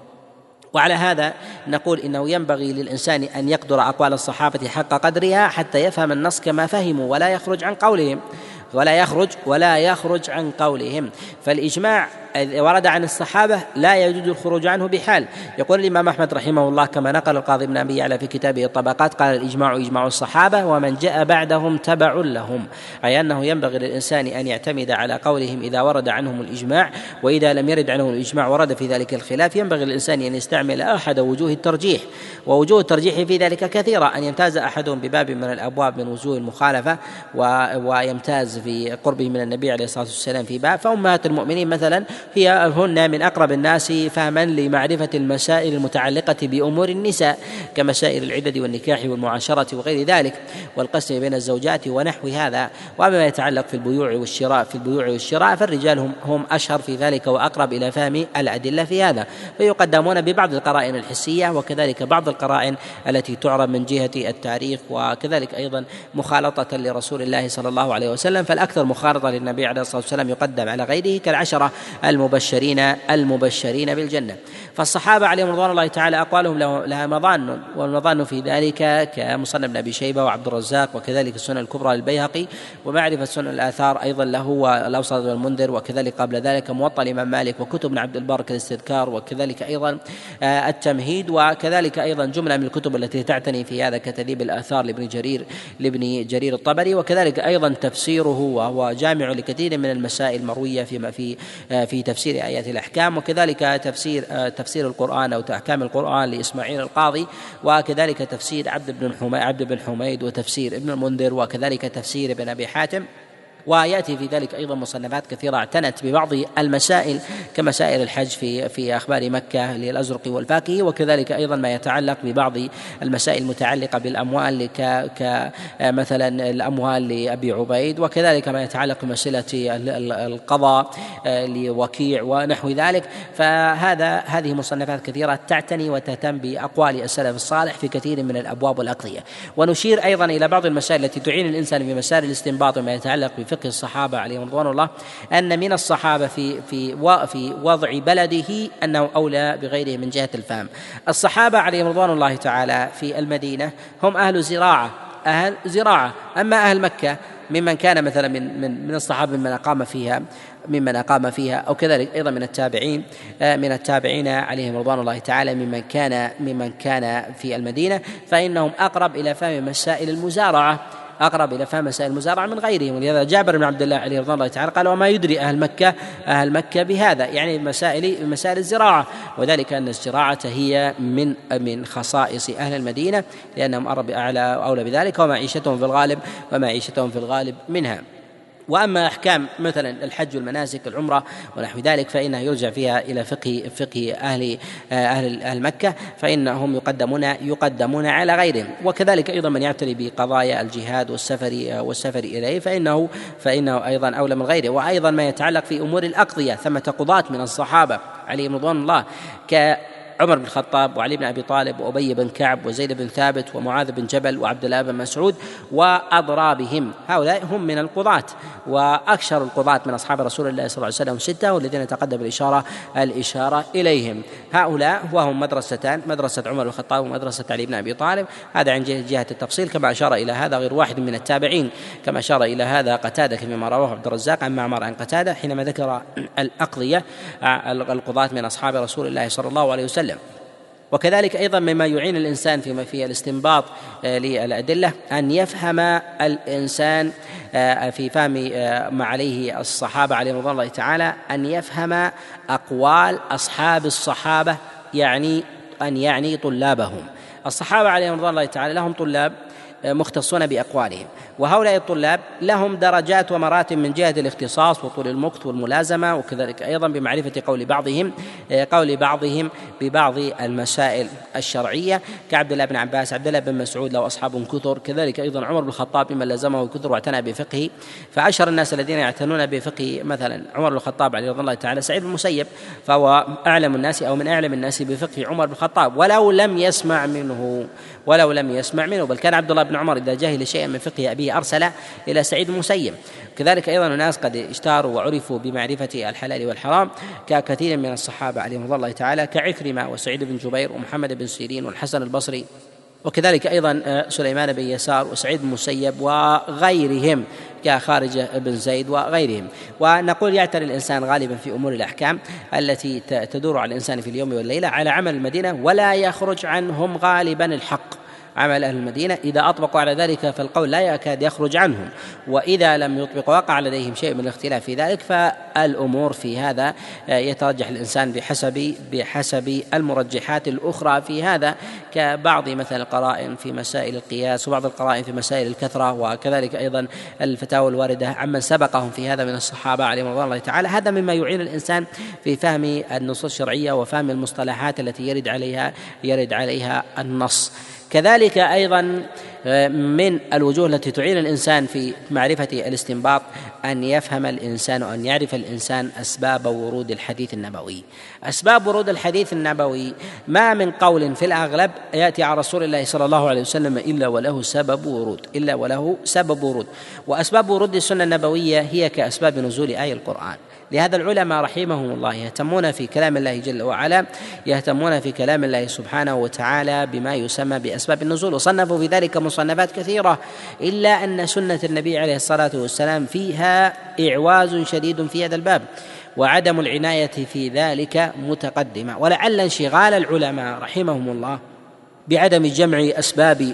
Speaker 2: وعلى هذا نقول إنه ينبغي للإنسان أن يقدر أقوال الصحابة حق قدرها حتى يفهم النص كما فهموا ولا يخرج عن قولهم. ولا يخرج ولا يخرج عن قولهم. فالإجماع ورد عن الصحابة لا يجوز الخروج عنه بحال. يقول الإمام أحمد رحمه الله كما نقل القاضي ابن أبي يعلى في كتابه الطبقات قال الإجماع إجماع الصحابة ومن جاء بعدهم تبع لهم. أي أنه ينبغي للإنسان أن يعتمد على قولهم إذا ورد عنهم الإجماع وإذا لم يرد عنهم الإجماع ورد في ذلك الخلاف. ينبغي للإنسان أن يستعمل أحد وجوه الترجيح ووجوه الترجيح في ذلك كثيرة. أن يمتاز أحدهم بباب من الأبواب من وجوه المخالفة و... في قربه من النبي عليه الصلاة والسلام في باب فأمهات المؤمنين مثلا هي هن من أقرب الناس فهما لمعرفة المسائل المتعلقة بأمور النساء كمسائل العدد والنكاح والمعاشرة وغير ذلك والقسم بين الزوجات ونحو هذا. وأما ما يتعلق في البيوع والشراء في البيوع والشراء فالرجال هم هم أشهر في ذلك وأقرب إلى فهم الأدلة في هذا. فيقدمون ببعض القرائن الحسية وكذلك بعض القرائن التي تعرب من جهة التاريخ وكذلك أيضا مخالطة لرسول الله صلى الله عليه وسلم فالأكثر مخالطة للنبي عليه الصلاة والسلام يقدم على غيره كالعشرة المبشرين المبشرين بالجنة. فالصحابة عليهم رضوان الله تعالى أقوالهم لها مظان والمظان في ذلك كمصنف بن أبي شيبة وعبد الرزاق وكذلك السنة الكبرى للبيهقي ومعرفة سنن الآثار أيضا له والأوسط والمنذر وكذلك قبل ذلك موطأ الإمام مالك وكتب عبد البر كالاستذكار وكذلك أيضا آه، التمهيد وكذلك أيضا جملة من الكتب التي تعتني في هذا كتذيب الآثار لابن جرير لابن جرير الطبري وكذلك أيضا تفسيره وهو جامع لكثير من المسائل المروية في في آه، في تفسير آيات الأحكام وكذلك تفسير آه، تفسير القرآن أو أحكام القرآن لإسماعيل القاضي وكذلك تفسير عبد بن حميد عبد بن حميد وتفسير ابن المنذر وكذلك تفسير ابن أبي حاتم. ويأتي في ذلك أيضا مصنفات كثيرة اعتنت ببعض المسائل كمسائل الحج في في أخبار مكة للأزرق والفاكهي وكذلك أيضا ما يتعلق ببعض المسائل المتعلقة بالأموال كمثلا الأموال لأبي عبيد وكذلك ما يتعلق بمسألة القضاء آه، لوكيع ونحو ذلك. فهذا هذه مصنفات كثيرة تعتني وتهتم بأقوال السلف الصالح في كثير من الأبواب والاقضيه ونشير أيضا إلى بعض المسائل التي تعين الإنسان في مسائل الاستنباط وما يتعلق بفقه الصحابة عليهم رضوان الله أن من الصحابة في في في وضع بلده أنه أولى بغيره من جهة الفهم. الصحابة عليهم رضوان الله تعالى في المدينة هم أهل زراعة أهل زراعة أما أهل مكة ممن كان مثلا من من من الصحابة ممن أقام فيها ممن أقام فيها أو كذلك أيضا من التابعين آه، من التابعين عليهم رضوان الله تعالى ممن كان ممن كان في المدينة فإنهم أقرب إلى فهم مسائل المزارعة أقرب إلى فهم مسائل المزارعة من غيرهم. ولهذا جابر بن عبد الله عليه رضي الله تعالى قال وما يدري أهل مكة أهل مكة بهذا يعني مسائل مسائل الزراعة. وذلك أن الزراعة هي من من خصائص أهل المدينة لأنهم أقرب اعلى اولى بذلك ومعيشتهم في الغالب ومعيشتهم في الغالب منها. وأما أحكام مثلا الحج والمناسك العمره ونحو ذلك فانه يرجع فيها إلى فقه فقه أهل أهل أهل مكة فإنهم يقدمون يقدمون على غيرهم. وكذلك أيضا من يعتني بقضايا الجهاد والسفر والسفر إليه فإنه فإنه أيضا أولى من غيره. وأيضا ما يتعلق في أمور الأقضية ثمة قضاة من الصحابة. عليهم رضوان الله ك عمر بن الخطاب وعلي بن أبي طالب وأبي بن كعب وزيد بن ثابت ومعاذ بن جبل وعبد الله بن مسعود وأضرابهم. هؤلاء هم من القضاة وأكثر القضاة من أصحاب رسول الله صلى الله عليه وسلم ستة والذين تقدم الإشارة الإشارة إليهم. هؤلاء وهم مدرستان مدرسة عمر بن الخطاب ومدرسة علي بن أبي طالب. هذا عن جهه التفصيل. كما أشار إلى هذا غير واحد من التابعين. كما أشار إلى هذا قتادة فيما رواه عبد الرزاق. عن معمر عن قتادة حينما ذكر الأقضية القضاة من أصحاب رسول الله صلى الله عليه وسلم وكذلك أيضا مما يعين الإنسان فيما في الاستنباط آه، للأدلة أن يفهم الإنسان آه، في فهم آه، ما عليه الصحابة عليهم رضوان الله تعالى أن يفهم أقوال أصحاب الصحابة يعني أن يعني طلابهم. الصحابة عليهم رضوان الله تعالى لهم طلاب مختصون بأقوالهم. وهؤلاء الطلاب لهم درجات ومراتب من جهة الاختصاص وطول المكث والملازمة وكذلك أيضا بمعرفة قول بعضهم قول بعضهم ببعض المسائل الشرعية. كعبد الله بن عباس عبد الله بن مسعود له أصحاب كثر. كذلك أيضا عمر بن الخطاب ممن لزمه كثر واعتنى بفقهه. فأشهر الناس الذين يعتنون بفقه مثلا عمر بن الخطاب عليه رضي الله تعالى سعيد بن المسيب فهو أعلم الناس أو من أعلم الناس بفقه عمر بن الخطاب ولو لم يسمع منه. ولو لم يسمع منه. بل كان عبد الله بن عمر إذا جهل شيئا من فقه أبيه أرسل إلى سعيد المسيب كذلك أيضا الناس قد اشتهروا وعرفوا بمعرفة الحلال والحرام ككثير من الصحابة عليهم رضي الله تعالى كعكرمة وسعيد بن جبير ومحمد بن سيرين والحسن البصري. وكذلك أيضا آه، سليمان بن يسار وسعيد بن المسيب وغيرهم. كخارجة بن زيد وغيرهم. ونقول يعتني الإنسان غالبا في أمور الأحكام التي تدور على الإنسان في اليوم والليلة على عمل المدينة ولا يخرج عنهم غالبا الحق. عمل أهل المدينة. إذا أطبقوا على ذلك فالقول لا يكاد يخرج عنهم. وإذا لم يطبقوا وقع لديهم شيء من الاختلاف في ذلك فالأمور في هذا آه، يترجح الإنسان بحسب بحسب المرجحات الأخرى في هذا. كبعض مثلا القرائن في مسائل القياس وبعض القرائن في مسائل الكثرة وكذلك أيضا الفتاوى الواردة عمن سبقهم في هذا من الصحابة عليهم رضوان الله تعالى. هذا مما يعين الإنسان في فهم النصوص الشرعية وفهم المصطلحات التي يرد عليها يرد عليها النص. كذلك أيضا من الوجوه التي تعين الإنسان في معرفة الاستنباط أن يفهم الإنسان ان يعرف الإنسان أسباب ورود الحديث النبوي. أسباب ورود الحديث النبوي ما من قول في الأغلب يأتي عن رسول الله صلى الله عليه وسلم إلا وله سبب ورود، إلا وله سبب ورود، وأسباب ورود السنة النبوية هي كأسباب نزول اي القرآن. لهذا العلماء رحمهم الله يهتمون في كلام الله جل وعلا يهتمون في كلام الله سبحانه وتعالى بما يسمى بأسباب النزول وصنفوا في ذلك مصنفات كثيرة إلا أن سنة النبي عليه الصلاة والسلام فيها إعواز شديد في هذا الباب وعدم العناية في ذلك متقدمة. ولعل انشغال العلماء رحمهم الله بعدم جمع أسباب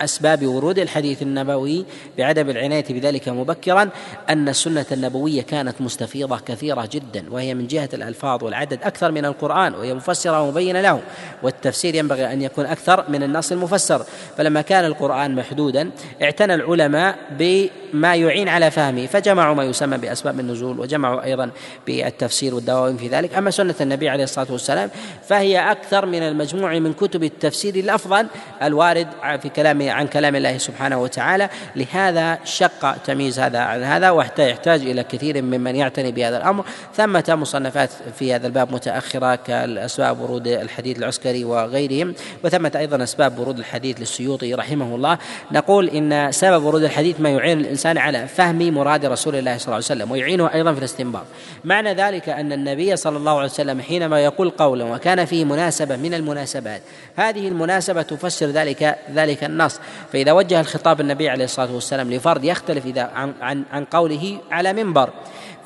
Speaker 2: أسباب ورود الحديث النبوي بعدم العناية بذلك مبكرا أن السنة النبوية كانت مستفيضة كثيرة جدا وهي من جهة الألفاظ والعدد أكثر من القرآن وهي مفسرة ومبينة له والتفسير ينبغي أن يكون أكثر من النص المفسر. فلما كان القرآن محدودا اعتنى العلماء بما يعين على فهمه فجمعوا ما يسمى بأسباب النزول وجمعوا أيضا بالتفسير والدواوين في ذلك. أما سنة النبي عليه الصلاة والسلام فهي أكثر من المجموع من كتب التفسير الأفضل الوارد في كلام كلام عن كلام الله سبحانه وتعالى. لهذا شق تمييز هذا عن هذا ويحتاج إلى كثير ممن يعتني بهذا الأمر. ثمة مصنفات في هذا الباب متأخرة كالأسباب ورود الحديث العسكري وغيرهم وثمة أيضا أسباب ورود الحديث للسيوطي رحمه الله. نقول إن سبب ورود الحديث ما يعين الإنسان على فهم مراد رسول الله صلى الله عليه وسلم ويعينه أيضا في الاستنباط. معنى ذلك أن النبي صلى الله عليه وسلم حينما يقول قولا وكان فيه مناسبة من المناسبات هذه المناسبة تفسر ذلك ذلك النص فإذا وجه الخطاب النبي عليه الصلاة والسلام لفرد يختلف إذا عن, عن, عن قوله على منبر.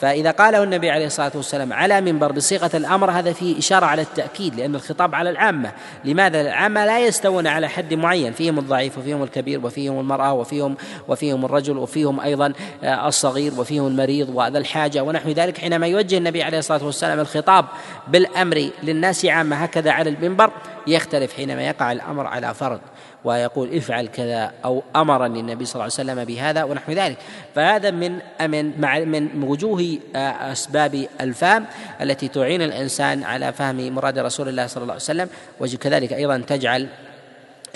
Speaker 2: فإذا قاله النبي عليه الصلاة والسلام على منبر بصيغة الأمر هذا فيه إشارة على التأكيد لأن الخطاب على العامة. لماذا العامة لا يستوون على حد معين؟ فيهم الضعيف وفيهم الكبير وفيهم المرأة وفيهم وفيهم الرجل وفيهم أيضا آه، الصغير وفيهم المريض وذا الحاجة ونحو ذلك. حينما يوجه النبي عليه الصلاة والسلام الخطاب بالأمر للناس عامة هكذا على المنبر يختلف حينما يقع الأمر على فرد. ويقول افعل كذا أو أمرني النبي صلى الله عليه وسلم بهذا ونحو ذلك. فهذا من من من وجوه آه، أسباب الفهم التي تعين الإنسان على فهم مراد رسول الله صلى الله عليه وسلم. وكذلك أيضا تجعل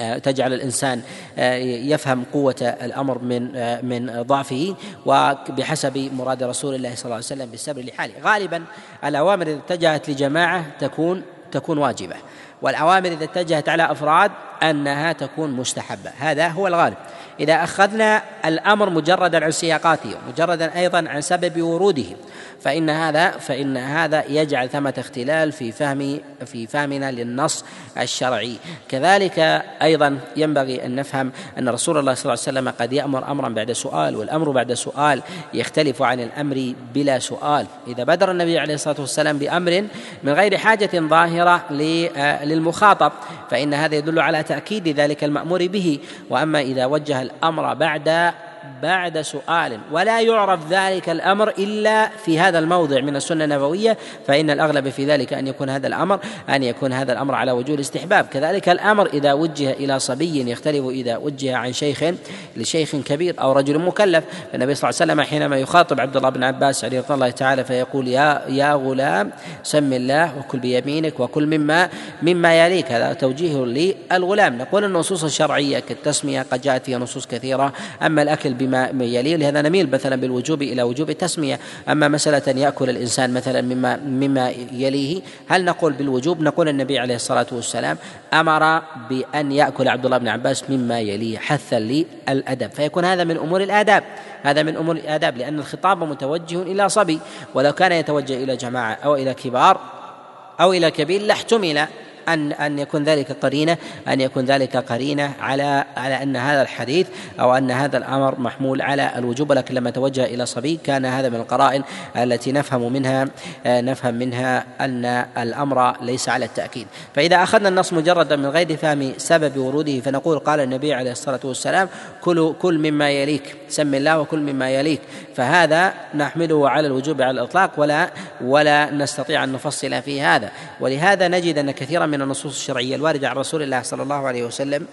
Speaker 2: آه، تجعل الإنسان آه، يفهم قوة الأمر من من ضعفه وبحسب مراد رسول الله صلى الله عليه وسلم بالسبر لحاله. غالبا الأوامر اذا اتجهت لجماعة تكون تكون واجبة. والأوامر إذا اتجهت على أفراد أنها تكون مستحبة. هذا هو الغالب. إذا أخذنا الأمر مجردا عن سياقاته مجردا أيضا عن سبب وروده فإن هذا فإن هذا يجعل ثمة اختلال في فهم في فهمنا للنص الشرعي. كذلك أيضا ينبغي أن نفهم أن رسول الله صلى الله عليه وسلم قد يأمر أمرا بعد سؤال والأمر بعد سؤال يختلف عن الأمر بلا سؤال. إذا بدر النبي عليه الصلاة والسلام بأمر من غير حاجة ظاهرة للمخاطب فإن هذا يدل على تأكيد ذلك المأمور به. وأما إذا وجه الأمر بعد بعد سؤال. ولا يعرف ذلك الأمر إلا في هذا الموضع من السنة النبوية فإن الأغلب في ذلك أن يكون هذا الأمر أن يكون هذا الأمر على وجوه الاستحباب. كذلك الأمر إذا وجه إلى صبي يختلف إذا وجه عن شيخ لشيخ كبير أو رجل مكلف. النبي صلى الله عليه وسلم حينما يخاطب عبد الله بن عباس رضي الله تعالى فيقول يا يا غلام سم الله وكل بيمينك وكل مما مما يليك. هذا توجيه للغلام. نقول النصوص الشرعية كالتسمية قد جاءت فيها نصوص كثيرة. أما الأكل بما يليه لهذا نميل مثلا بالوجوب إلى وجوب التسمية. أما مسألة أن يأكل الإنسان مثلا مما مما يليه هل نقول بالوجوب؟ نقول النبي عليه الصلاة والسلام أمر بأن يأكل عبد الله بن عباس مما يليه حثا للأدب. فيكون هذا من أمور الآداب. هذا من أمور الآداب لأن الخطاب متوجه إلى صبي. ولو كان يتوجه إلى جماعة أو إلى كبار أو إلى كبير لاحتمل أن أن يكون ذلك قرينة أن يكون ذلك قرينة على على أن هذا الحديث أو أن هذا الأمر محمول على الوجوب. لكن لما توجه إلى صبي كان هذا من القرائن التي نفهم منها نفهم منها أن الأمر ليس على التأكيد. فإذا أخذنا النص مجردا من غير فهم سبب وروده فنقول قال النبي عليه الصلاة والسلام كل كل مما يليك سم الله وكل مما يليك فهذا نحمله على الوجوب على الإطلاق ولا ولا نستطيع أن نفصل في هذا. ولهذا نجد أن كثيرا من النصوص الشرعية الواردة عن رسول الله صلى الله عليه وسلم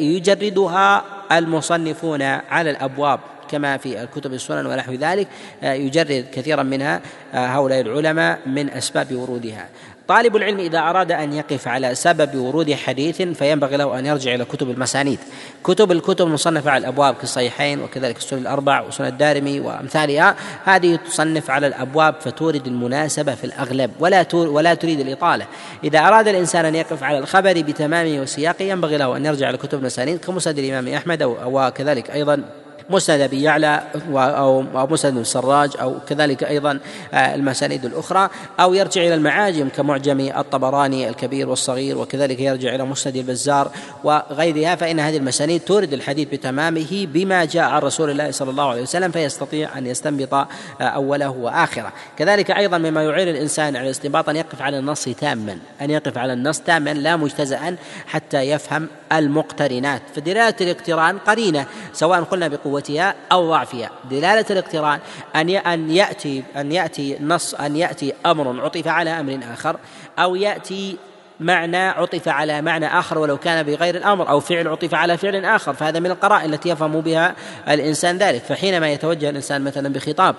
Speaker 2: يجردها المصنفون على الأبواب كما في الكتب السنن ونحو ذلك يجرد كثيرا منها هؤلاء العلماء من أسباب ورودها. طالب العلم إذا أراد أن يقف على سبب ورود حديث فينبغي له أن يرجع إلى كتب المسانيد. كتب الكتب المصنفة على الأبواب كالصحيحين وكذلك السنن الأربع وسنن الدارمي وأمثالها. هذه تصنف على الأبواب فتورد المناسبة في الأغلب ولا ولا تريد الإطالة. إذا أراد الإنسان أن يقف على الخبر بتمامه وسياقه ينبغي له أن يرجع إلى كتب المسانيد كمسند الإمام أحمد وكذلك أيضا مسند أبي يعلى أو مسند السراج أو كذلك أيضا آه، المسانيد الأخرى. أو يرجع إلى المعاجم كمعجم الطبراني الكبير والصغير وكذلك يرجع إلى مسند البزار وغيرها. فإن هذه المسانيد تورد الحديث بتمامه بما جاء عن رسول الله صلى الله عليه وسلم فيستطيع أن يستنبط آه، أوله وآخره. كذلك أيضا مما يعين الإنسان على الاستنباط أن يقف على النص تاما أن يقف على النص تاما لا مجتزئا حتى يفهم المقترنات. فدلاله الاقتران قرينة سواء قلنا بقوة قوتها أو ضعفها. دلالة الاقتران أن أن يأتي أن يأتي نص أن يأتي أمر عطف على أمر آخر أو يأتي معنى عطف على معنى آخر ولو كان بغير الأمر أو فعل عطف على فعل آخر. فهذا من القرائن التي يفهم بها الإنسان ذلك. فحينما يتوجه الإنسان مثلا بخطاب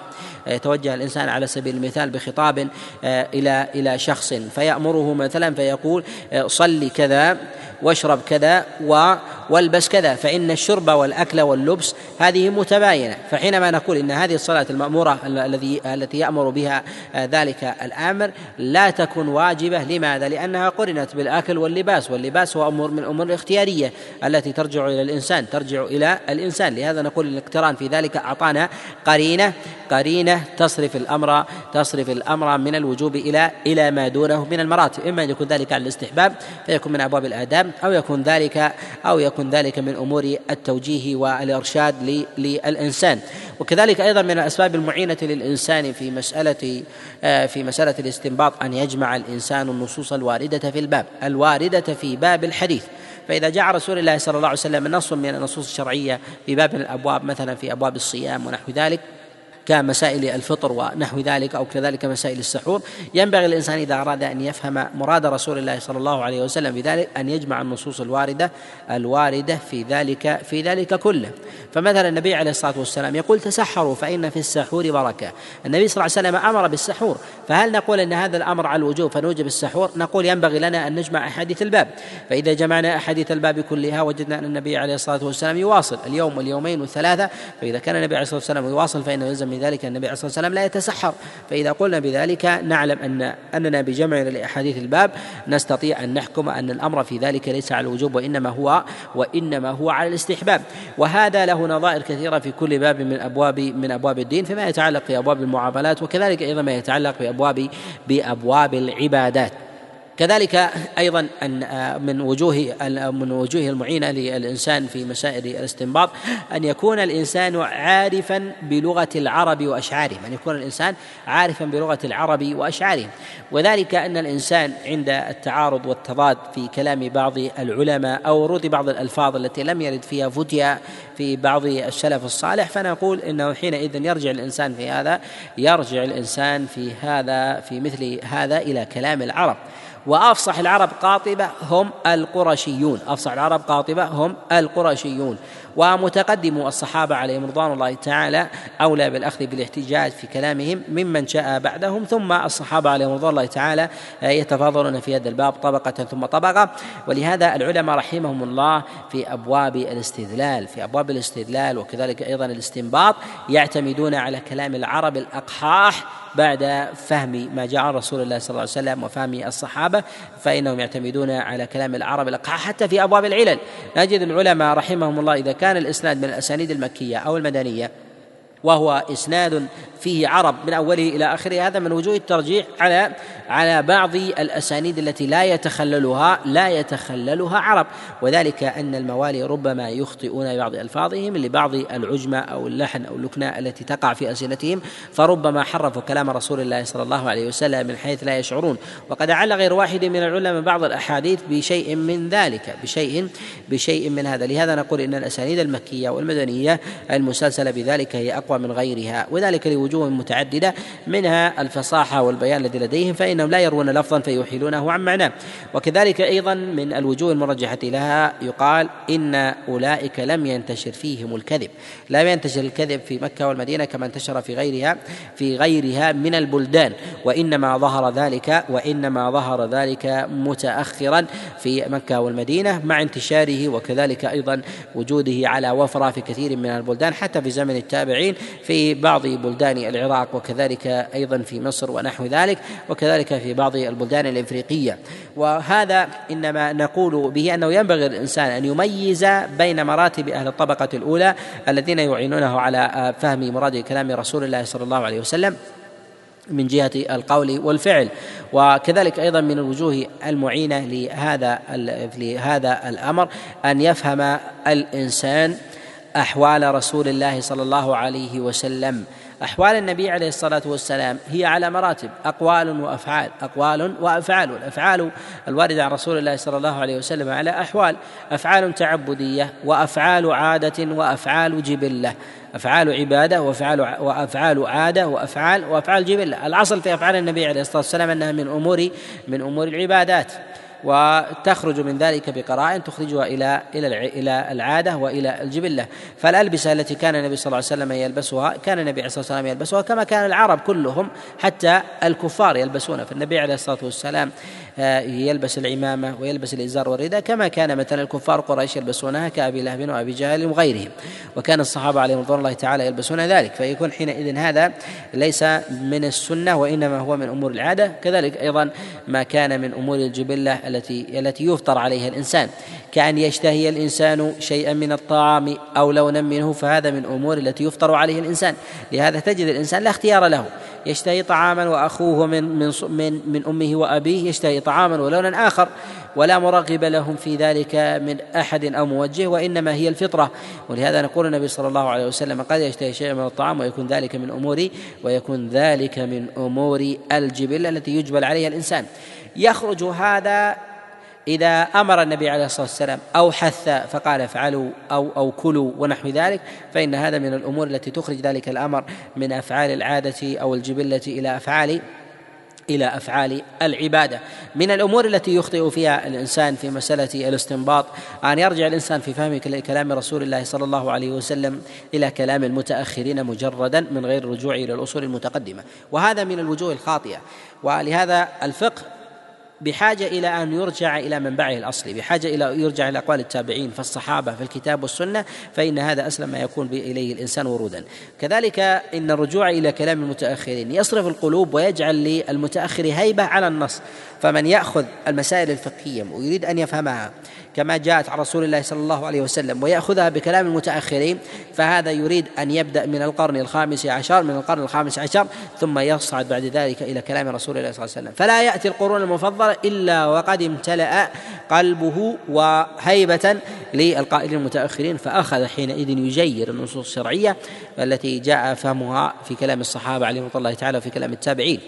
Speaker 2: يتوجه الإنسان على سبيل المثال بخطاب آه، إلى إلى شخص فيأمره مثلا فيقول آه، صلي كذا واشرب كذا و والبس كذا فإن الشرب والأكل واللبس هذه متباينة. فحينما نقول إن هذه الصلاة المأمورة الذي التي يأمر بها ذلك الآمر لا تكون واجبة. لماذا؟ لأنها قرنت بالأكل واللباس واللباس هو أمور من الأمور الاختيارية التي ترجع إلى الإنسان ترجع إلى الإنسان. لهذا نقول الاقتران في ذلك أعطانا قرينة قرينة تصرف الأمر تصرف الأمر من الوجوب إلى إلى ما دونه من المراتب. إما أن يكون ذلك على الاستحباب فيكون من أبواب الآداب. أو يكون ذلك أو يكون ذلك من أمور التوجيه والإرشاد للإنسان. وكذلك أيضا من الأسباب المعينة للإنسان في مسألة آه، في مسألة الاستنباط أن يجمع الإنسان النصوص الواردة في الباب الواردة في باب الحديث. فإذا جاء رسول الله صلى الله عليه وسلم نص من النصوص الشرعية في باب من الأبواب مثلا في أبواب الصيام ونحو ذلك كمسائل الفطر ونحو ذلك أو كذلك مسائل السحور. ينبغي الإنسان إذا أراد أن يفهم مراد رسول الله صلى الله عليه وسلم في ذلك أن يجمع النصوص الواردة الواردة في ذلك في ذلك كله. فمثلا النبي عليه الصلاة والسلام يقول تسحروا فإن في السحور بركة. النبي صلى الله عليه وسلم أمر بالسحور. فهل نقول إن هذا الأمر على الوجوب فنوجب السحور؟ نقول ينبغي لنا أن نجمع أحاديث الباب. فإذا جمعنا أحاديث الباب كلها وجدنا أن النبي عليه الصلاة والسلام يواصل اليوم واليومين والثلاثة. فإذا كان النبي عليه الصلاة والسلام يواصل فإنه يلزم ذلك النبي عليه الصلاة والسلام لا يتسحر. فإذا قلنا بذلك نعلم أن أننا بجمعنا لأحاديث الباب نستطيع أن نحكم أن الأمر في ذلك ليس على الوجوب وإنما هو وإنما هو على الاستحباب. وهذا له نظائر كثيرة في كل باب من أبواب من أبواب الدين فيما يتعلق بأبواب المعاملات وكذلك أيضا ما يتعلق بأبواب بأبواب العبادات. كذلك أيضا أن آه، من وجوه من وجوه المعينة للإنسان في مسائل الاستنباط أن يكون الإنسان عارفا بلغة العرب وأشعارهم أن يكون الإنسان عارفا بلغة العرب وأشعارهم. وذلك أن الإنسان عند التعارض والتضاد في كلام بعض العلماء أو ورود بعض الألفاظ التي لم يرد فيها فتيا في بعض السلف الصالح فنقول إنه حينئذ يرجع الإنسان في هذا يرجع الإنسان في هذا في مثل هذا إلى كلام العرب. وأفصح العرب قاطبة هم القرشيون. أفصح العرب قاطبة هم القرشيون. ومتقدم الصحابة عليهم رضوان الله تعالى أولى بالأخذ بالاحتجاج في كلامهم ممن جاء بعدهم. ثم الصحابة عليهم رضوان الله تعالى يتفاضلون في هذا الباب طبقة ثم طبقة. ولهذا العلماء رحمهم الله في أبواب الاستدلال في أبواب الاستدلال وكذلك أيضا الاستنباط يعتمدون على كلام العرب الأقحاح بعد فهم ما عن رسول الله صلى الله عليه وسلم وفهم الصحابة فإنهم يعتمدون على كلام العرب حتى في أبواب العلل. نجد العلماء رحمهم الله إذا كان الإسناد من الأسانيد المكية أو المدنية وهو إسناد فيه عرب من أوله إلى آخره. هذا من وجوه الترجيح على على بعض الأسانيد التي لا يتخللها لا يتخللها عرب. وذلك أن الموالي ربما يخطئون ببعض ألفاظهم لبعض العجمة أو اللحن أو اللكنة التي تقع في السنتهم فربما حرفوا كلام رسول الله صلى الله عليه وسلم من حيث لا يشعرون. وقد عل غير واحد من العلماء بعض الأحاديث بشيء من ذلك بشيء بشيء من هذا. لهذا نقول إن الأسانيد المكية والمدنية المسلسله بذلك هي اقوى من غيرها وذلك لوجوه متعددة منها الفصاحة والبيان الذي لديهم فإنهم لا يروون لفظا فيحيلونه عن معناه وكذلك أيضا من الوجوه المرجحة لها يقال إن أولئك لم ينتشر فيهم الكذب. لم ينتشر الكذب في مكة والمدينة كما انتشر في غيرها في غيرها من البلدان. وإنما ظهر ذلك وإنما ظهر ذلك متاخرا في مكة والمدينة مع انتشاره وكذلك أيضا وجوده على وفرة في كثير من البلدان حتى في زمن التابعين في بعض بلدان العراق وكذلك أيضا في مصر ونحو ذلك وكذلك في بعض البلدان الإفريقية. وهذا إنما نقول به أنه ينبغي الإنسان أن يميز بين مراتب أهل الطبقة الأولى الذين يعينونه على فهم مراد كلام رسول الله صلى الله عليه وسلم من جهة القول والفعل. وكذلك أيضا من الوجوه المعينة لهذا لهذا الأمر أن يفهم الإنسان أحوال رسول الله صلى الله عليه وسلم. أحوال النبي عليه الصلاة والسلام هي على مراتب أقوال وأفعال أقوال وأفعال. الأفعال الواردة عن رسول الله صلى الله عليه وسلم على أحوال أفعال تعبدية وأفعال عادة وأفعال جبلة. أفعال عبادة وأفعال وأفعال عادة وأفعال وأفعال جبلة. الأصل في أفعال النبي عليه الصلاة والسلام أنها من أمور من أمور العبادات. وتخرج من ذلك بقرائن تخرجها إلى إلى إلى العادة وإلى الجبلة. فالألبسة التي كان النبي صلى الله عليه وسلم يلبسها كان النبي عليه الصلاة والسلام يلبسها كما كان العرب كلهم حتى الكفار يلبسونها فالنبي عليه الصلاة والسلام يلبس العمامة ويلبس الإزار والرداء كما كان مثلا الكفار قريش يلبسونها كأبي لهب وأبي جهل وغيرهم. وكان الصحابة عليهم رضوان الله تعالى يلبسون ذلك. فيكون حينئذ هذا ليس من السنة وإنما هو من أمور العادة. كذلك أيضا ما كان من أمور الجبلة التي التي يفطر عليها الإنسان. كأن يشتهي الإنسان شيئا من الطعام أو لونا منه فهذا من أمور التي يفطر عليه الإنسان. لهذا تجد الإنسان لا اختيار له. يشتهي طعاما وأخوه من من من من أمه وأبيه يشتهي طعاما ولونا آخر ولا مرغب لهم في ذلك من أحد أو موجه وإنما هي الفطرة. ولهذا نقول النبي صلى الله عليه وسلم قد يشتهي شيئا من الطعام ويكون ذلك من امور ويكون ذلك من أمور الجبله التي يجبل عليها الإنسان. يخرج هذا إذا أمر النبي عليه الصلاة والسلام أو حث فقال افعلوا أو أو كلوا ونحو ذلك فإن هذا من الأمور التي تخرج ذلك الأمر من أفعال العادة أو الجبلة إلى أفعال إلى أفعال العبادة. من الأمور التي يخطئ فيها الإنسان في مسألة الاستنباط أن يرجع الإنسان في فهم كلام رسول الله صلى الله عليه وسلم إلى كلام المتأخرين مجردا من غير الرجوع إلى الأصول المتقدمة. وهذا من الوجوه الخاطئة. ولهذا الفقه بحاجة إلى أن يرجع إلى منبعه الأصلي بحاجة إلى يرجع إلى أقوال التابعين فالصحابة في الكتاب والسنة فإن هذا أسلم ما يكون إليه الإنسان ورودا. كذلك إن الرجوع إلى كلام المتأخرين يصرف القلوب ويجعل للمتأخر هيبة على النص فمن يأخذ المسائل الفقهية ويريد أن يفهمها كما جاءت عن رسول الله صلى الله عليه وسلم ويأخذها بكلام المتأخرين فهذا يريد أن يبدأ من القرن الخامس عشر من القرن الخامس عشر ثم يصعد بعد ذلك إلى كلام رسول الله صلى الله عليه وسلم. فلا يأتي القرون المفضلة إلا وقد امتلأ قلبه وهيبة للقائلين المتأخرين فأخذ حينئذ يجير النصوص الشرعية التي جاء فهمها في كلام الصحابة عليهم الله تعالى وفي كلام التابعين.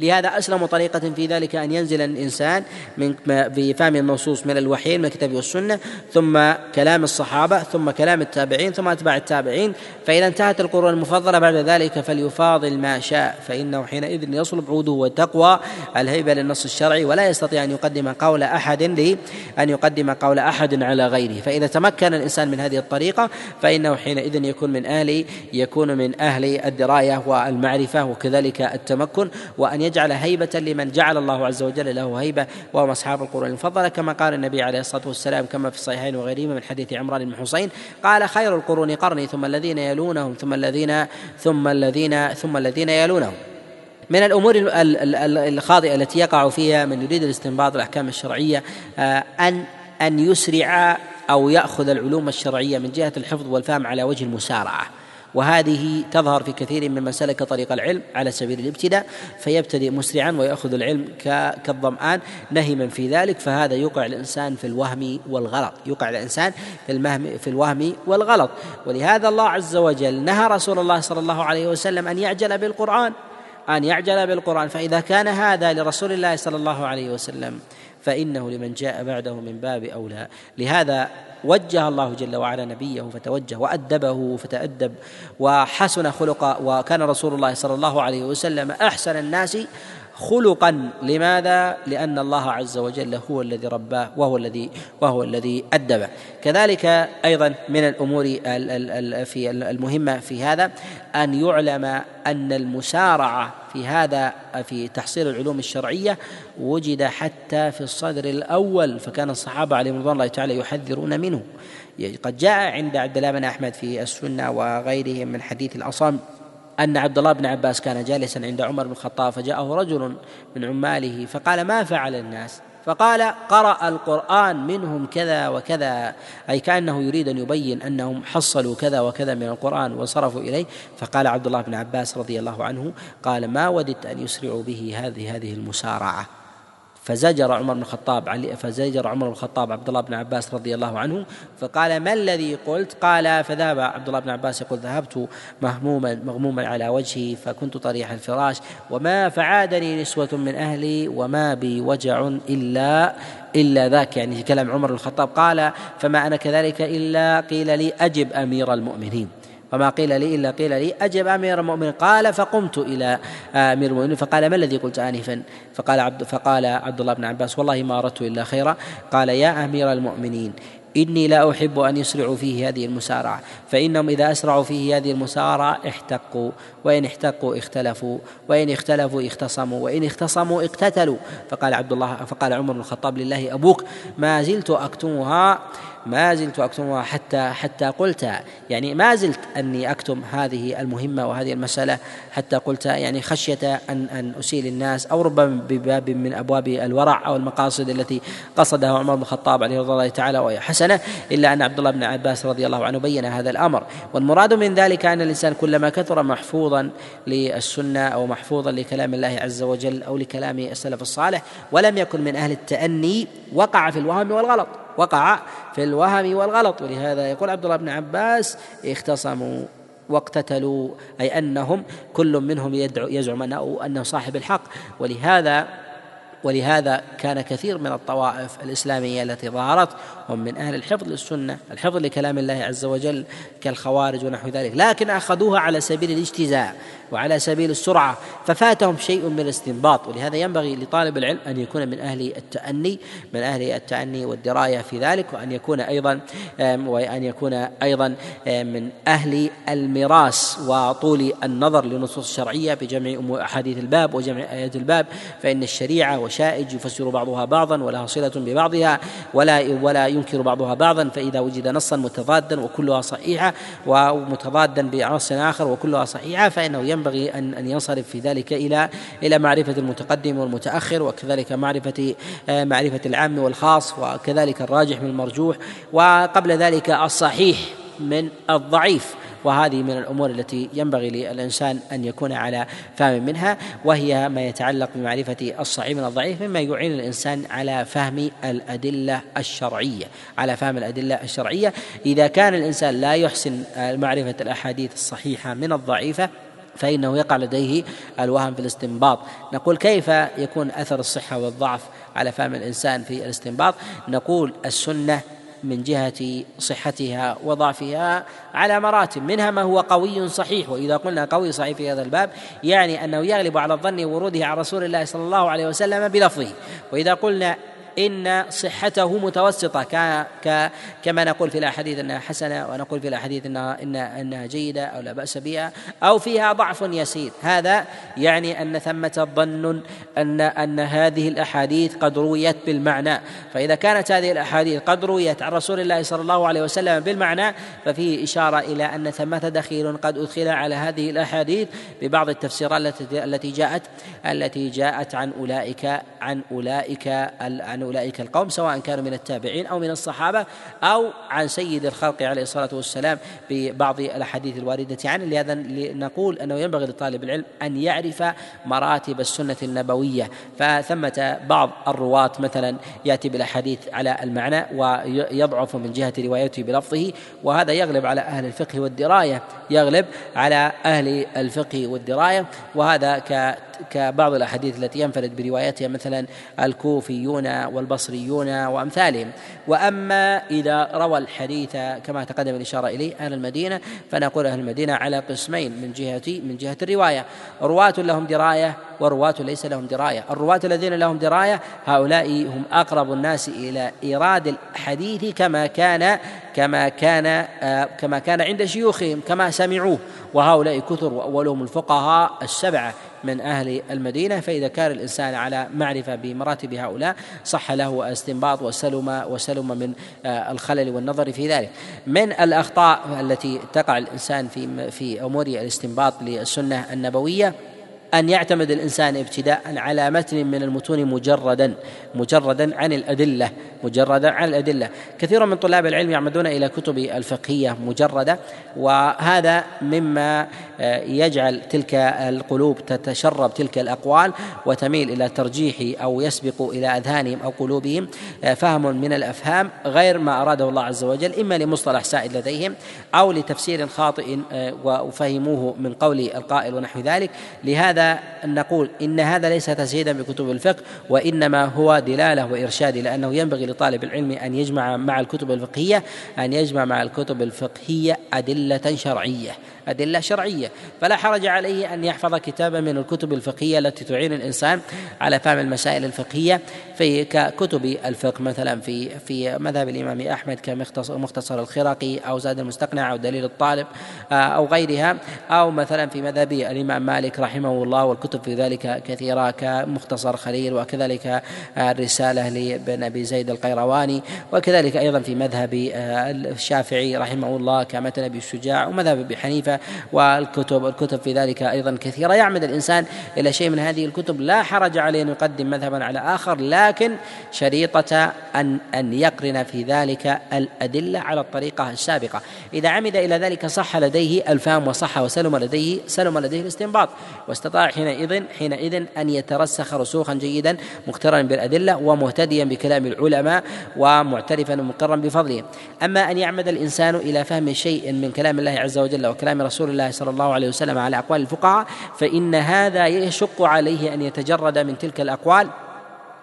Speaker 2: لهذا أسلم طريقة في ذلك أن ينزل الإنسان من في فهم النصوص من الوحيين من الكتاب والسنة ثم كلام الصحابة ثم كلام التابعين ثم أتباع التابعين فإذا انتهت القرون المفضلة بعد ذلك فليفاضل ما شاء فإنه حينئذ يصلب عوده وتقوى الهيبة للنص الشرعي ولا يستطيع أن يقدم قول أحد لي أن يقدم قول أحد على غيره. فإذا تمكن الإنسان من هذه الطريقة فإنه حينئذ يكون من أهل يكون من أهل الدراية والمعرفة وكذلك التمكن وأن يجعل هيبة لمن جعل الله عز وجل له هيبة وهم أصحاب القرون. المفضلة كما قال النبي عليه الصلاة والسلام كما في الصحيحين وغيرهما من حديث عمران بن حسين قال خير القرون قرني ثم الذين يلونهم ثم الذين ثم الذين ثم الذين يلونهم. من الأمور الخاطئة التي يقع فيها من يريد الاستنباط الأحكام الشرعية آه، ان أن يسرع أو يأخذ العلوم الشرعية من جهة الحفظ والفهم على وجه المسارعة. وهذه تظهر في كثير ممن سلك طريق العلم على سبيل الابتداء فيبتدئ مسرعا ويأخذ العلم كالظمآن نهما في ذلك فهذا يوقع الإنسان في الوهم والغلط يوقع الإنسان في المهم في الوهم والغلط. ولهذا الله عز وجل نهى رسول الله صلى الله عليه وسلم أن يعجل بالقرآن أن يعجل بالقرآن. فإذا كان هذا لرسول الله صلى الله عليه وسلم فإنه لمن جاء بعده من باب أولى. لهذا وجه الله جل وعلا نبيه فتوجه وأدبه فتأدب وحسن خلق وكان رسول الله صلى الله عليه وسلم أحسن الناس خلقا. لماذا؟ لأن الله عز وجل هو الذي رباه وهو الذي وهو الذي أدبه. كذلك أيضا من الأمور في المهمة في هذا أن يعلم أن المسارعة في هذا في تحصيل العلوم الشرعية وجد حتى في الصدر الأول فكان الصحابة عليهم رضوان الله تعالى يحذرون منه. قد جاء عند عبد الله بن أحمد في السنة وغيرهم من حديث الأصم أن عبد الله بن عباس كان جالسا عند عمر بن الخطاب فجاءه رجل من عماله فقال ما فعل الناس؟ فقال قرأ القرآن منهم كذا وكذا أي كأنه يريد أن يبين أنهم حصلوا كذا وكذا من القرآن وصرفوا إليه. فقال عبد الله بن عباس رضي الله عنه قال ما وددت أن يسرعوا به هذه هذه المسارعة. فزجر عمر بن الخطاب علي فزجر عمر بن الخطاب عبد الله بن عباس رضي الله عنه فقال ما الذي قلت؟ قال فذهب عبد الله بن عباس يقول ذهبت مهموما مغموما على وجهي فكنت طريح الفراش وما فعادني نسوة من أهلي وما بي وجع إلا إلا ذاك يعني كلام عمر بن الخطاب قال فما أنا كذلك إلا قيل لي أجب أمير المؤمنين وما قيل لي إلا قيل لي أجب أمير المؤمنين. قال فقمت إلى أمير المؤمنين فقال ما الذي قلت آنفا؟ فقال عبد فقال عبد الله بن عباس والله ما أردت إلا خيرا. قال يا أمير المؤمنين إني لا أحب أن يسرعوا فيه هذه المسارعة فإنهم إذا أسرعوا فيه هذه المسارعة احتقوا وإن احتقوا اختلفوا وإن اختلفوا اختصموا وإن اختصموا اقتتلوا. فقال عبد الله فقال عمر بن الخطاب لله أبوك ما زلت أكتمها. ما زلت أكتمها حتى حتى قلت يعني ما زلت أني أكتم هذه المهمة وهذه المسألة حتى قلت يعني خشية أن أن أسيل الناس أو ربما بباب من أبواب الورع أو المقاصد التي قصدها عمر بن الخطاب عليه رضي الله تعالى وهي حسنة إلا أن عبد الله بن عباس رضي الله عنه بين هذا الأمر. والمراد من ذلك أن الإنسان كلما كثر محفوظا للسنة أو محفوظا لكلام الله عز وجل أو لكلام السلف الصالح ولم يكن من أهل التأني وقع في الوهم والغلط. وقع في الوهم والغلط. ولهذا يقول عبد الله بن عباس اختصموا واقتتلوا أي أنهم كل منهم يدعو يزعم أنه أنه صاحب الحق. ولهذا ولهذا كان كثير من الطوائف الإسلامية التي ظهرت هم من أهل الحفظ للسنة الحفظ لكلام الله عز وجل كالخوارج ونحو ذلك لكن أخذوها على سبيل الاجتزاء. وعلى سبيل السرعة ففاتهم شيء من الاستنباط. ولهذا ينبغي لطالب العلم أن يكون من أهل التأني من أهل التأني والدراية في ذلك وأن يكون أيضا وأن يكون أيضا من أهل المراس وطول النظر للنصوص الشرعية بجمع أحاديث الباب وجمع آيات الباب. فإن الشريعة وشائج يفسر بعضها بعضا ولها صلة ببعضها ولا ولا ينكر بعضها بعضا. فإذا وجد نصا متضادا وكلها صحيحة ومتضادا بنص آخر وكلها صحيحة فإنه ينبغي أن أن ينصرف في ذلك إلى إلى معرفة المتقدم والمتأخر وكذلك معرفة آه، معرفة العام والخاص وكذلك الراجح من المرجوح وقبل ذلك الصحيح من الضعيف. وهذه من الأمور التي ينبغي للإنسان أن يكون على فهم منها وهي ما يتعلق بمعرفة الصحيح من الضعيف مما يعين الإنسان على فهم الأدلة الشرعية. على فهم الأدلة الشرعية إذا كان الإنسان لا يحسن معرفه الأحاديث الصحيحة من الضعيفة فإنه يقع لديه الوهم في الاستنباط. نقول كيف يكون أثر الصحة والضعف على فهم الإنسان في الاستنباط؟ نقول السنة من جهة صحتها وضعفها على مراتب منها ما هو قوي صحيح وإذا قلنا قوي صحيح في هذا الباب يعني أنه يغلب على الظن وروده عن رسول الله صلى الله عليه وسلم بلفظه. وإذا قلنا إن صحته متوسطة كما نقول في الأحاديث أنها حسنة ونقول في الأحاديث أنها إنها, إنها جيدة أو لا بأس بها أو فيها ضعف يسير. هذا يعني أن ثمة ظن أن أن هذه الأحاديث قد رويت بالمعنى. فإذا كانت هذه الأحاديث قد رويت عن رسول الله صلى الله عليه وسلم بالمعنى ففيه إشارة إلى أن ثمة دخيل قد أدخل على هذه الأحاديث ببعض التفسيرات التي التي جاءت التي جاءت عن أولئك عن أولئك عن أولئك القوم سواء كانوا من التابعين أو من الصحابة أو عن سيد الخلق عليه الصلاة والسلام ببعض الأحاديث الواردة عنه. لهذا نقول أنه ينبغي لطالب العلم أن يعرف مراتب السنة النبوية. فثمة بعض الرواة مثلا يأتي بالأحاديث على المعنى ويضعف من جهة روايته بلفظه وهذا يغلب على أهل الفقه والدراية يغلب على أهل الفقه والدراية وهذا كبعض الأحاديث التي ينفرد بروايتها مثلا الكوفيون والبصريون وأمثالهم. وأما إذا روى الحديث كما تقدم الإشارة إليه أهل المدينة فنقول أهل المدينة على قسمين من جهه من جهة الرواية. رواة لهم دراية ورواة ليس لهم دراية. الرواة الذين لهم دراية هؤلاء هم أقرب الناس إلى إيراد الحديث كما كان كما كان آه، كما كان عند شيوخهم كما سمعوه. وهؤلاء كثر وأولهم الفقهاء السبعة. من أهل المدينة فإذا كان الإنسان على معرفة بمراتب هؤلاء صح له الاستنباط وسلم وسلم من آه، الخلل والنظر في ذلك. من الأخطاء التي تقع الإنسان في في أمور الاستنباط للسنة النبوية أن يعتمد الإنسان ابتداء على متن من المتون مجردا مجردا عن الأدلة مجردا عن الأدلة. كثير من طلاب العلم يعمدون إلى كتب الفقهية مجردة وهذا مما آه، يجعل تلك القلوب تتشرب تلك الأقوال وتميل إلى ترجيح أو يسبق إلى أذهانهم أو قلوبهم آه، فهم من الأفهام غير ما أراده الله عز وجل إما لمصطلح سائد لديهم أو لتفسير خاطئ آه، وفهموه من قول القائل ونحو ذلك. لهذا نقول إن هذا ليس تسييدا بكتب الفقه وإنما هو دلالة وإرشاد لأنه ينبغي لطالب العلم أن يجمع مع الكتب الفقهية أن يجمع مع الكتب الفقهية أدلة شرعية. أدلة شرعية. فلا حرج عليه أن يحفظ كتابا من الكتب الفقهية التي تعين الإنسان على فهم المسائل الفقهية في ككتب الفقه مثلا في في مذهب الإمام أحمد كمختصر الخرقي أو زاد المستقنع أو دليل الطالب آه، أو غيرها أو مثلا في مذهب الإمام مالك رحمه الله والكتب في ذلك كثيرة كمختصر خليل وكذلك الرسالة لابن أبي زيد القيرواني وكذلك أيضا في مذهب آه، الشافعي رحمه الله كمثل أبي الشجاع ومذهب أبي حنيفة والكتب الكتب في ذلك أيضا كثيرة. يعمد الإنسان إلى شيء من هذه الكتب. لا حرج عليه أن يقدم مذهبا على آخر لكن شريطة أن أن يقرن في ذلك الأدلة على الطريقة السابقة. إذا عمد إلى ذلك صح لديه الفهم وصح وسلم لديه سلم لديه الاستنباط. واستطاع حينئذ حينئذ أن يترسخ رسوخا جيدا مقترنا بالأدلة ومهتديا بكلام العلماء ومعترفا ومقرا بفضلهم أما أن يعمد الإنسان إلى فهم شيء من كلام الله عز وجل وكلام رسول الله صلى الله عليه وسلم على أقوال الفقهاء فإن هذا يشق عليه أن يتجرد من تلك الأقوال.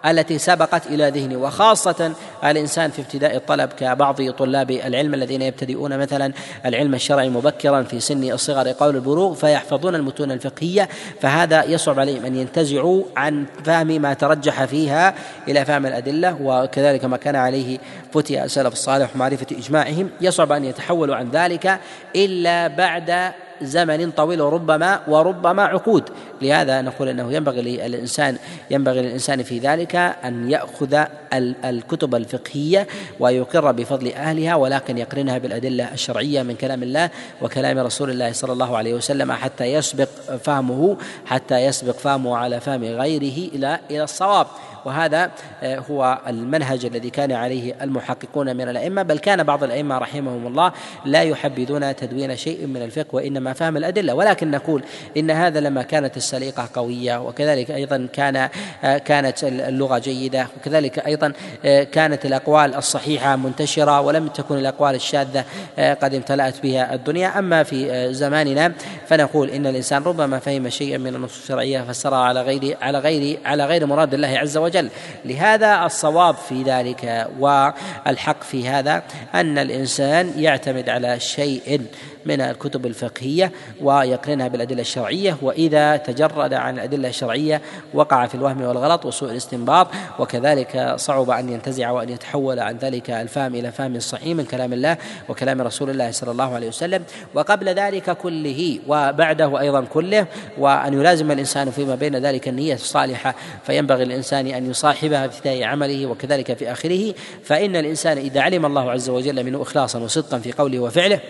Speaker 2: التي سبقت إلى ذهنه وخاصة الإنسان في ابتداء الطلب كبعض طلاب العلم الذين يبتدئون مثلا العلم الشرعي مبكرا في سن الصغر قول البلوغ فيحفظون المتون الفقهية فهذا يصعب عليهم أن ينتزعوا عن فهم ما ترجح فيها إلى فهم الأدلة. وكذلك ما كان عليه فتي السلف الصالح ومعرفه إجماعهم يصعب أن يتحولوا عن ذلك إلا بعد زمن طويل وربما وربما عقود. لهذا نقول أنه ينبغي للانسان ينبغي للإنسان في ذلك أن يأخذ الكتب الفقهية ويقر بفضل أهلها ولكن يقرنها بالأدلة الشرعية من كلام الله وكلام رسول الله صلى الله عليه وسلم حتى يسبق فهمه حتى يسبق فهمه على فهم غيره إلى إلى الصواب. وهذا آه، هو المنهج الذي كان عليه المحققون من الأئمة بل كان بعض الأئمة رحمهم الله لا يحبذون تدوين شيء من الفقه وإنما فهم الأدلة. ولكن نقول إن هذا لما كانت السليقه قوية وكذلك أيضا كان آه، كانت اللغة جيدة وكذلك أيضا آه، كانت الأقوال الصحيحة منتشرة ولم تكن الأقوال الشاذة قد امتلأت بها الدنيا. أما في زماننا فنقول إن الإنسان ربما فهم شيئا من النصوص الشرعية فسرها على غير على غير على غير مراد الله عز وجل. لهذا الصواب في ذلك والحق في هذا أن الإنسان يعتمد على شيء من الكتب الفقهية ويقرنها بالأدلة الشرعية وإذا تجرد عن الأدلة الشرعية وقع في الوهم والغلط وسوء الاستنباط وكذلك صعب أن ينتزع وأن يتحول عن ذلك الفهم إلى فهم صحيح من كلام الله وكلام رسول الله صلى الله عليه وسلم. وقبل ذلك كله وبعده أيضا كله وأن يلازم الإنسان فيما بين ذلك النية الصالحة فينبغي للإنسان أن يصاحبها في ابتداء عمله وكذلك في آخره. فإن الإنسان إذا علم الله عز وجل منه اخلاصا وصدقا في قوله وفعله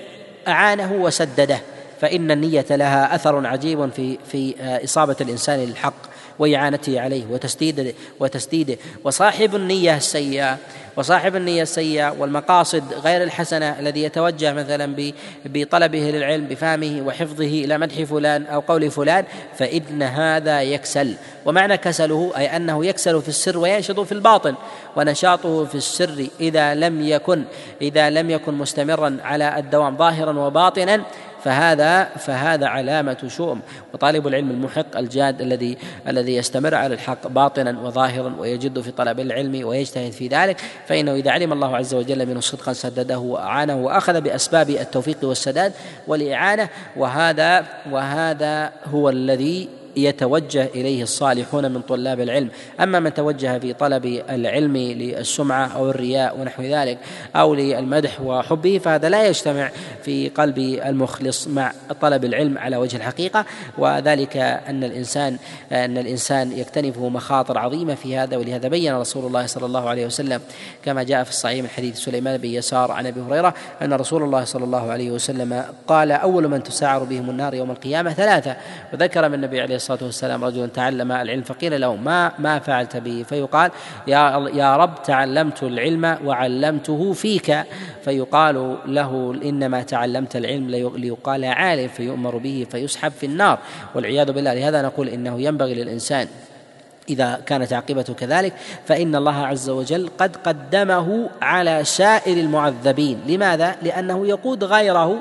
Speaker 2: أعانه وسدده فإن النية لها أثر عجيب في في إصابة الإنسان للحق وإعانته عليه وتسديده وتسديده. وصاحب النية السيئة وصاحب النية السيئة والمقاصد غير الحسنة الذي يتوجه مثلا بطلبه للعلم بفهمه وحفظه إلى مدح فلان أو قول فلان فإن هذا يكسل. ومعنى كسله أي أنه يكسل في السر وينشط في الباطن ونشاطه في السر إذا لم يكن إذا لم يكن مستمرا على الدوام ظاهرا وباطنا فهذا فهذا علامة شؤم. وطالب العلم المحق الجاد الذي الذي يستمر على الحق باطنا وظاهرا ويجد في طلب العلم ويجتهد في ذلك فإنه إذا علم الله عز وجل منه صدقا سدده وأعانه وأخذ بأسباب التوفيق والسداد والإعانة وهذا وهذا هو الذي يتوجه إليه الصالحون من طلاب العلم. أما من توجه في طلب العلم للسمعة أو الرياء ونحو ذلك أو للمدح وحبه فهذا لا يجتمع في قلب المخلص مع طلب العلم على وجه الحقيقة. وذلك أن الإنسان أن الإنسان يكتنفه مخاطر عظيمة في هذا ولهذا بين رسول الله صلى الله عليه وسلم كما جاء في الصحيح من حديث سليمان بن يسار عن أبي هريرة أن رسول الله صلى الله عليه وسلم قال أول من تسعر بهم النار يوم القيامة ثلاثة. وذكر من النبي عليه الصلاة والسلام رجل تعلم العلم فقيل له ما ما فعلت به؟ فيقال يا يا رب تعلمت العلم وعلمته فيك. فيقال له إنما تعلمت العلم ليقال عالم فيؤمر به فيسحب في النار. والعياذ بالله لهذا نقول إنه ينبغي للإنسان إذا كانت عاقبته كذلك فإن الله عز وجل قد قدمه على سائر المعذبين. لماذا؟ لأنه يقود غيره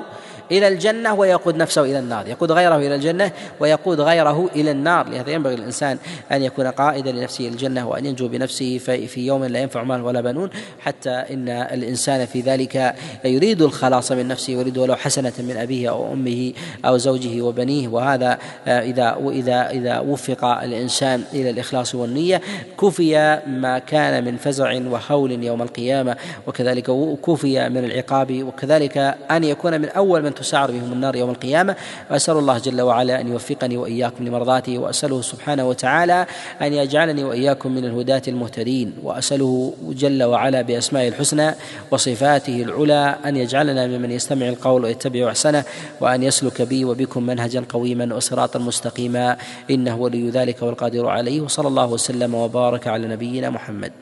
Speaker 2: إلى الجنة ويقود نفسه إلى النار. يقود غيره إلى الجنة ويقود غيره إلى النار. لهذا ينبغي للإنسان أن يكون قائدا لنفسه الجنة وأن ينجو بنفسه في يوم لا ينفع مال ولا بنون. حتى إن الإنسان في ذلك يريد الخلاص من نفسه يريد ولو حسنة من أبيه أو أمه أو زوجه وبنيه. وهذا إذا إذا إذا وفق الإنسان إلى الإخلاص والنية كفي ما كان من فزع وهول يوم القيامة. وكذلك كفي من العقاب. وكذلك أن يكون من أول من تسعر بهم النار يوم القيامة. وأسأل الله جل وعلا أن يوفقني وإياكم لمرضاته وأسأله سبحانه وتعالى أن يجعلني وإياكم من الهداة المهتدين. وأسأله جل وعلا بأسمائه الحسنى وصفاته العلى أن يجعلنا ممن يستمع القول ويتبع أحسنه وأن يسلك بي وبكم منهجا قويما وصراطا مستقيما. إنه ولي ذلك والقادر عليه. وصلى الله وسلم وبارك على نبينا محمد.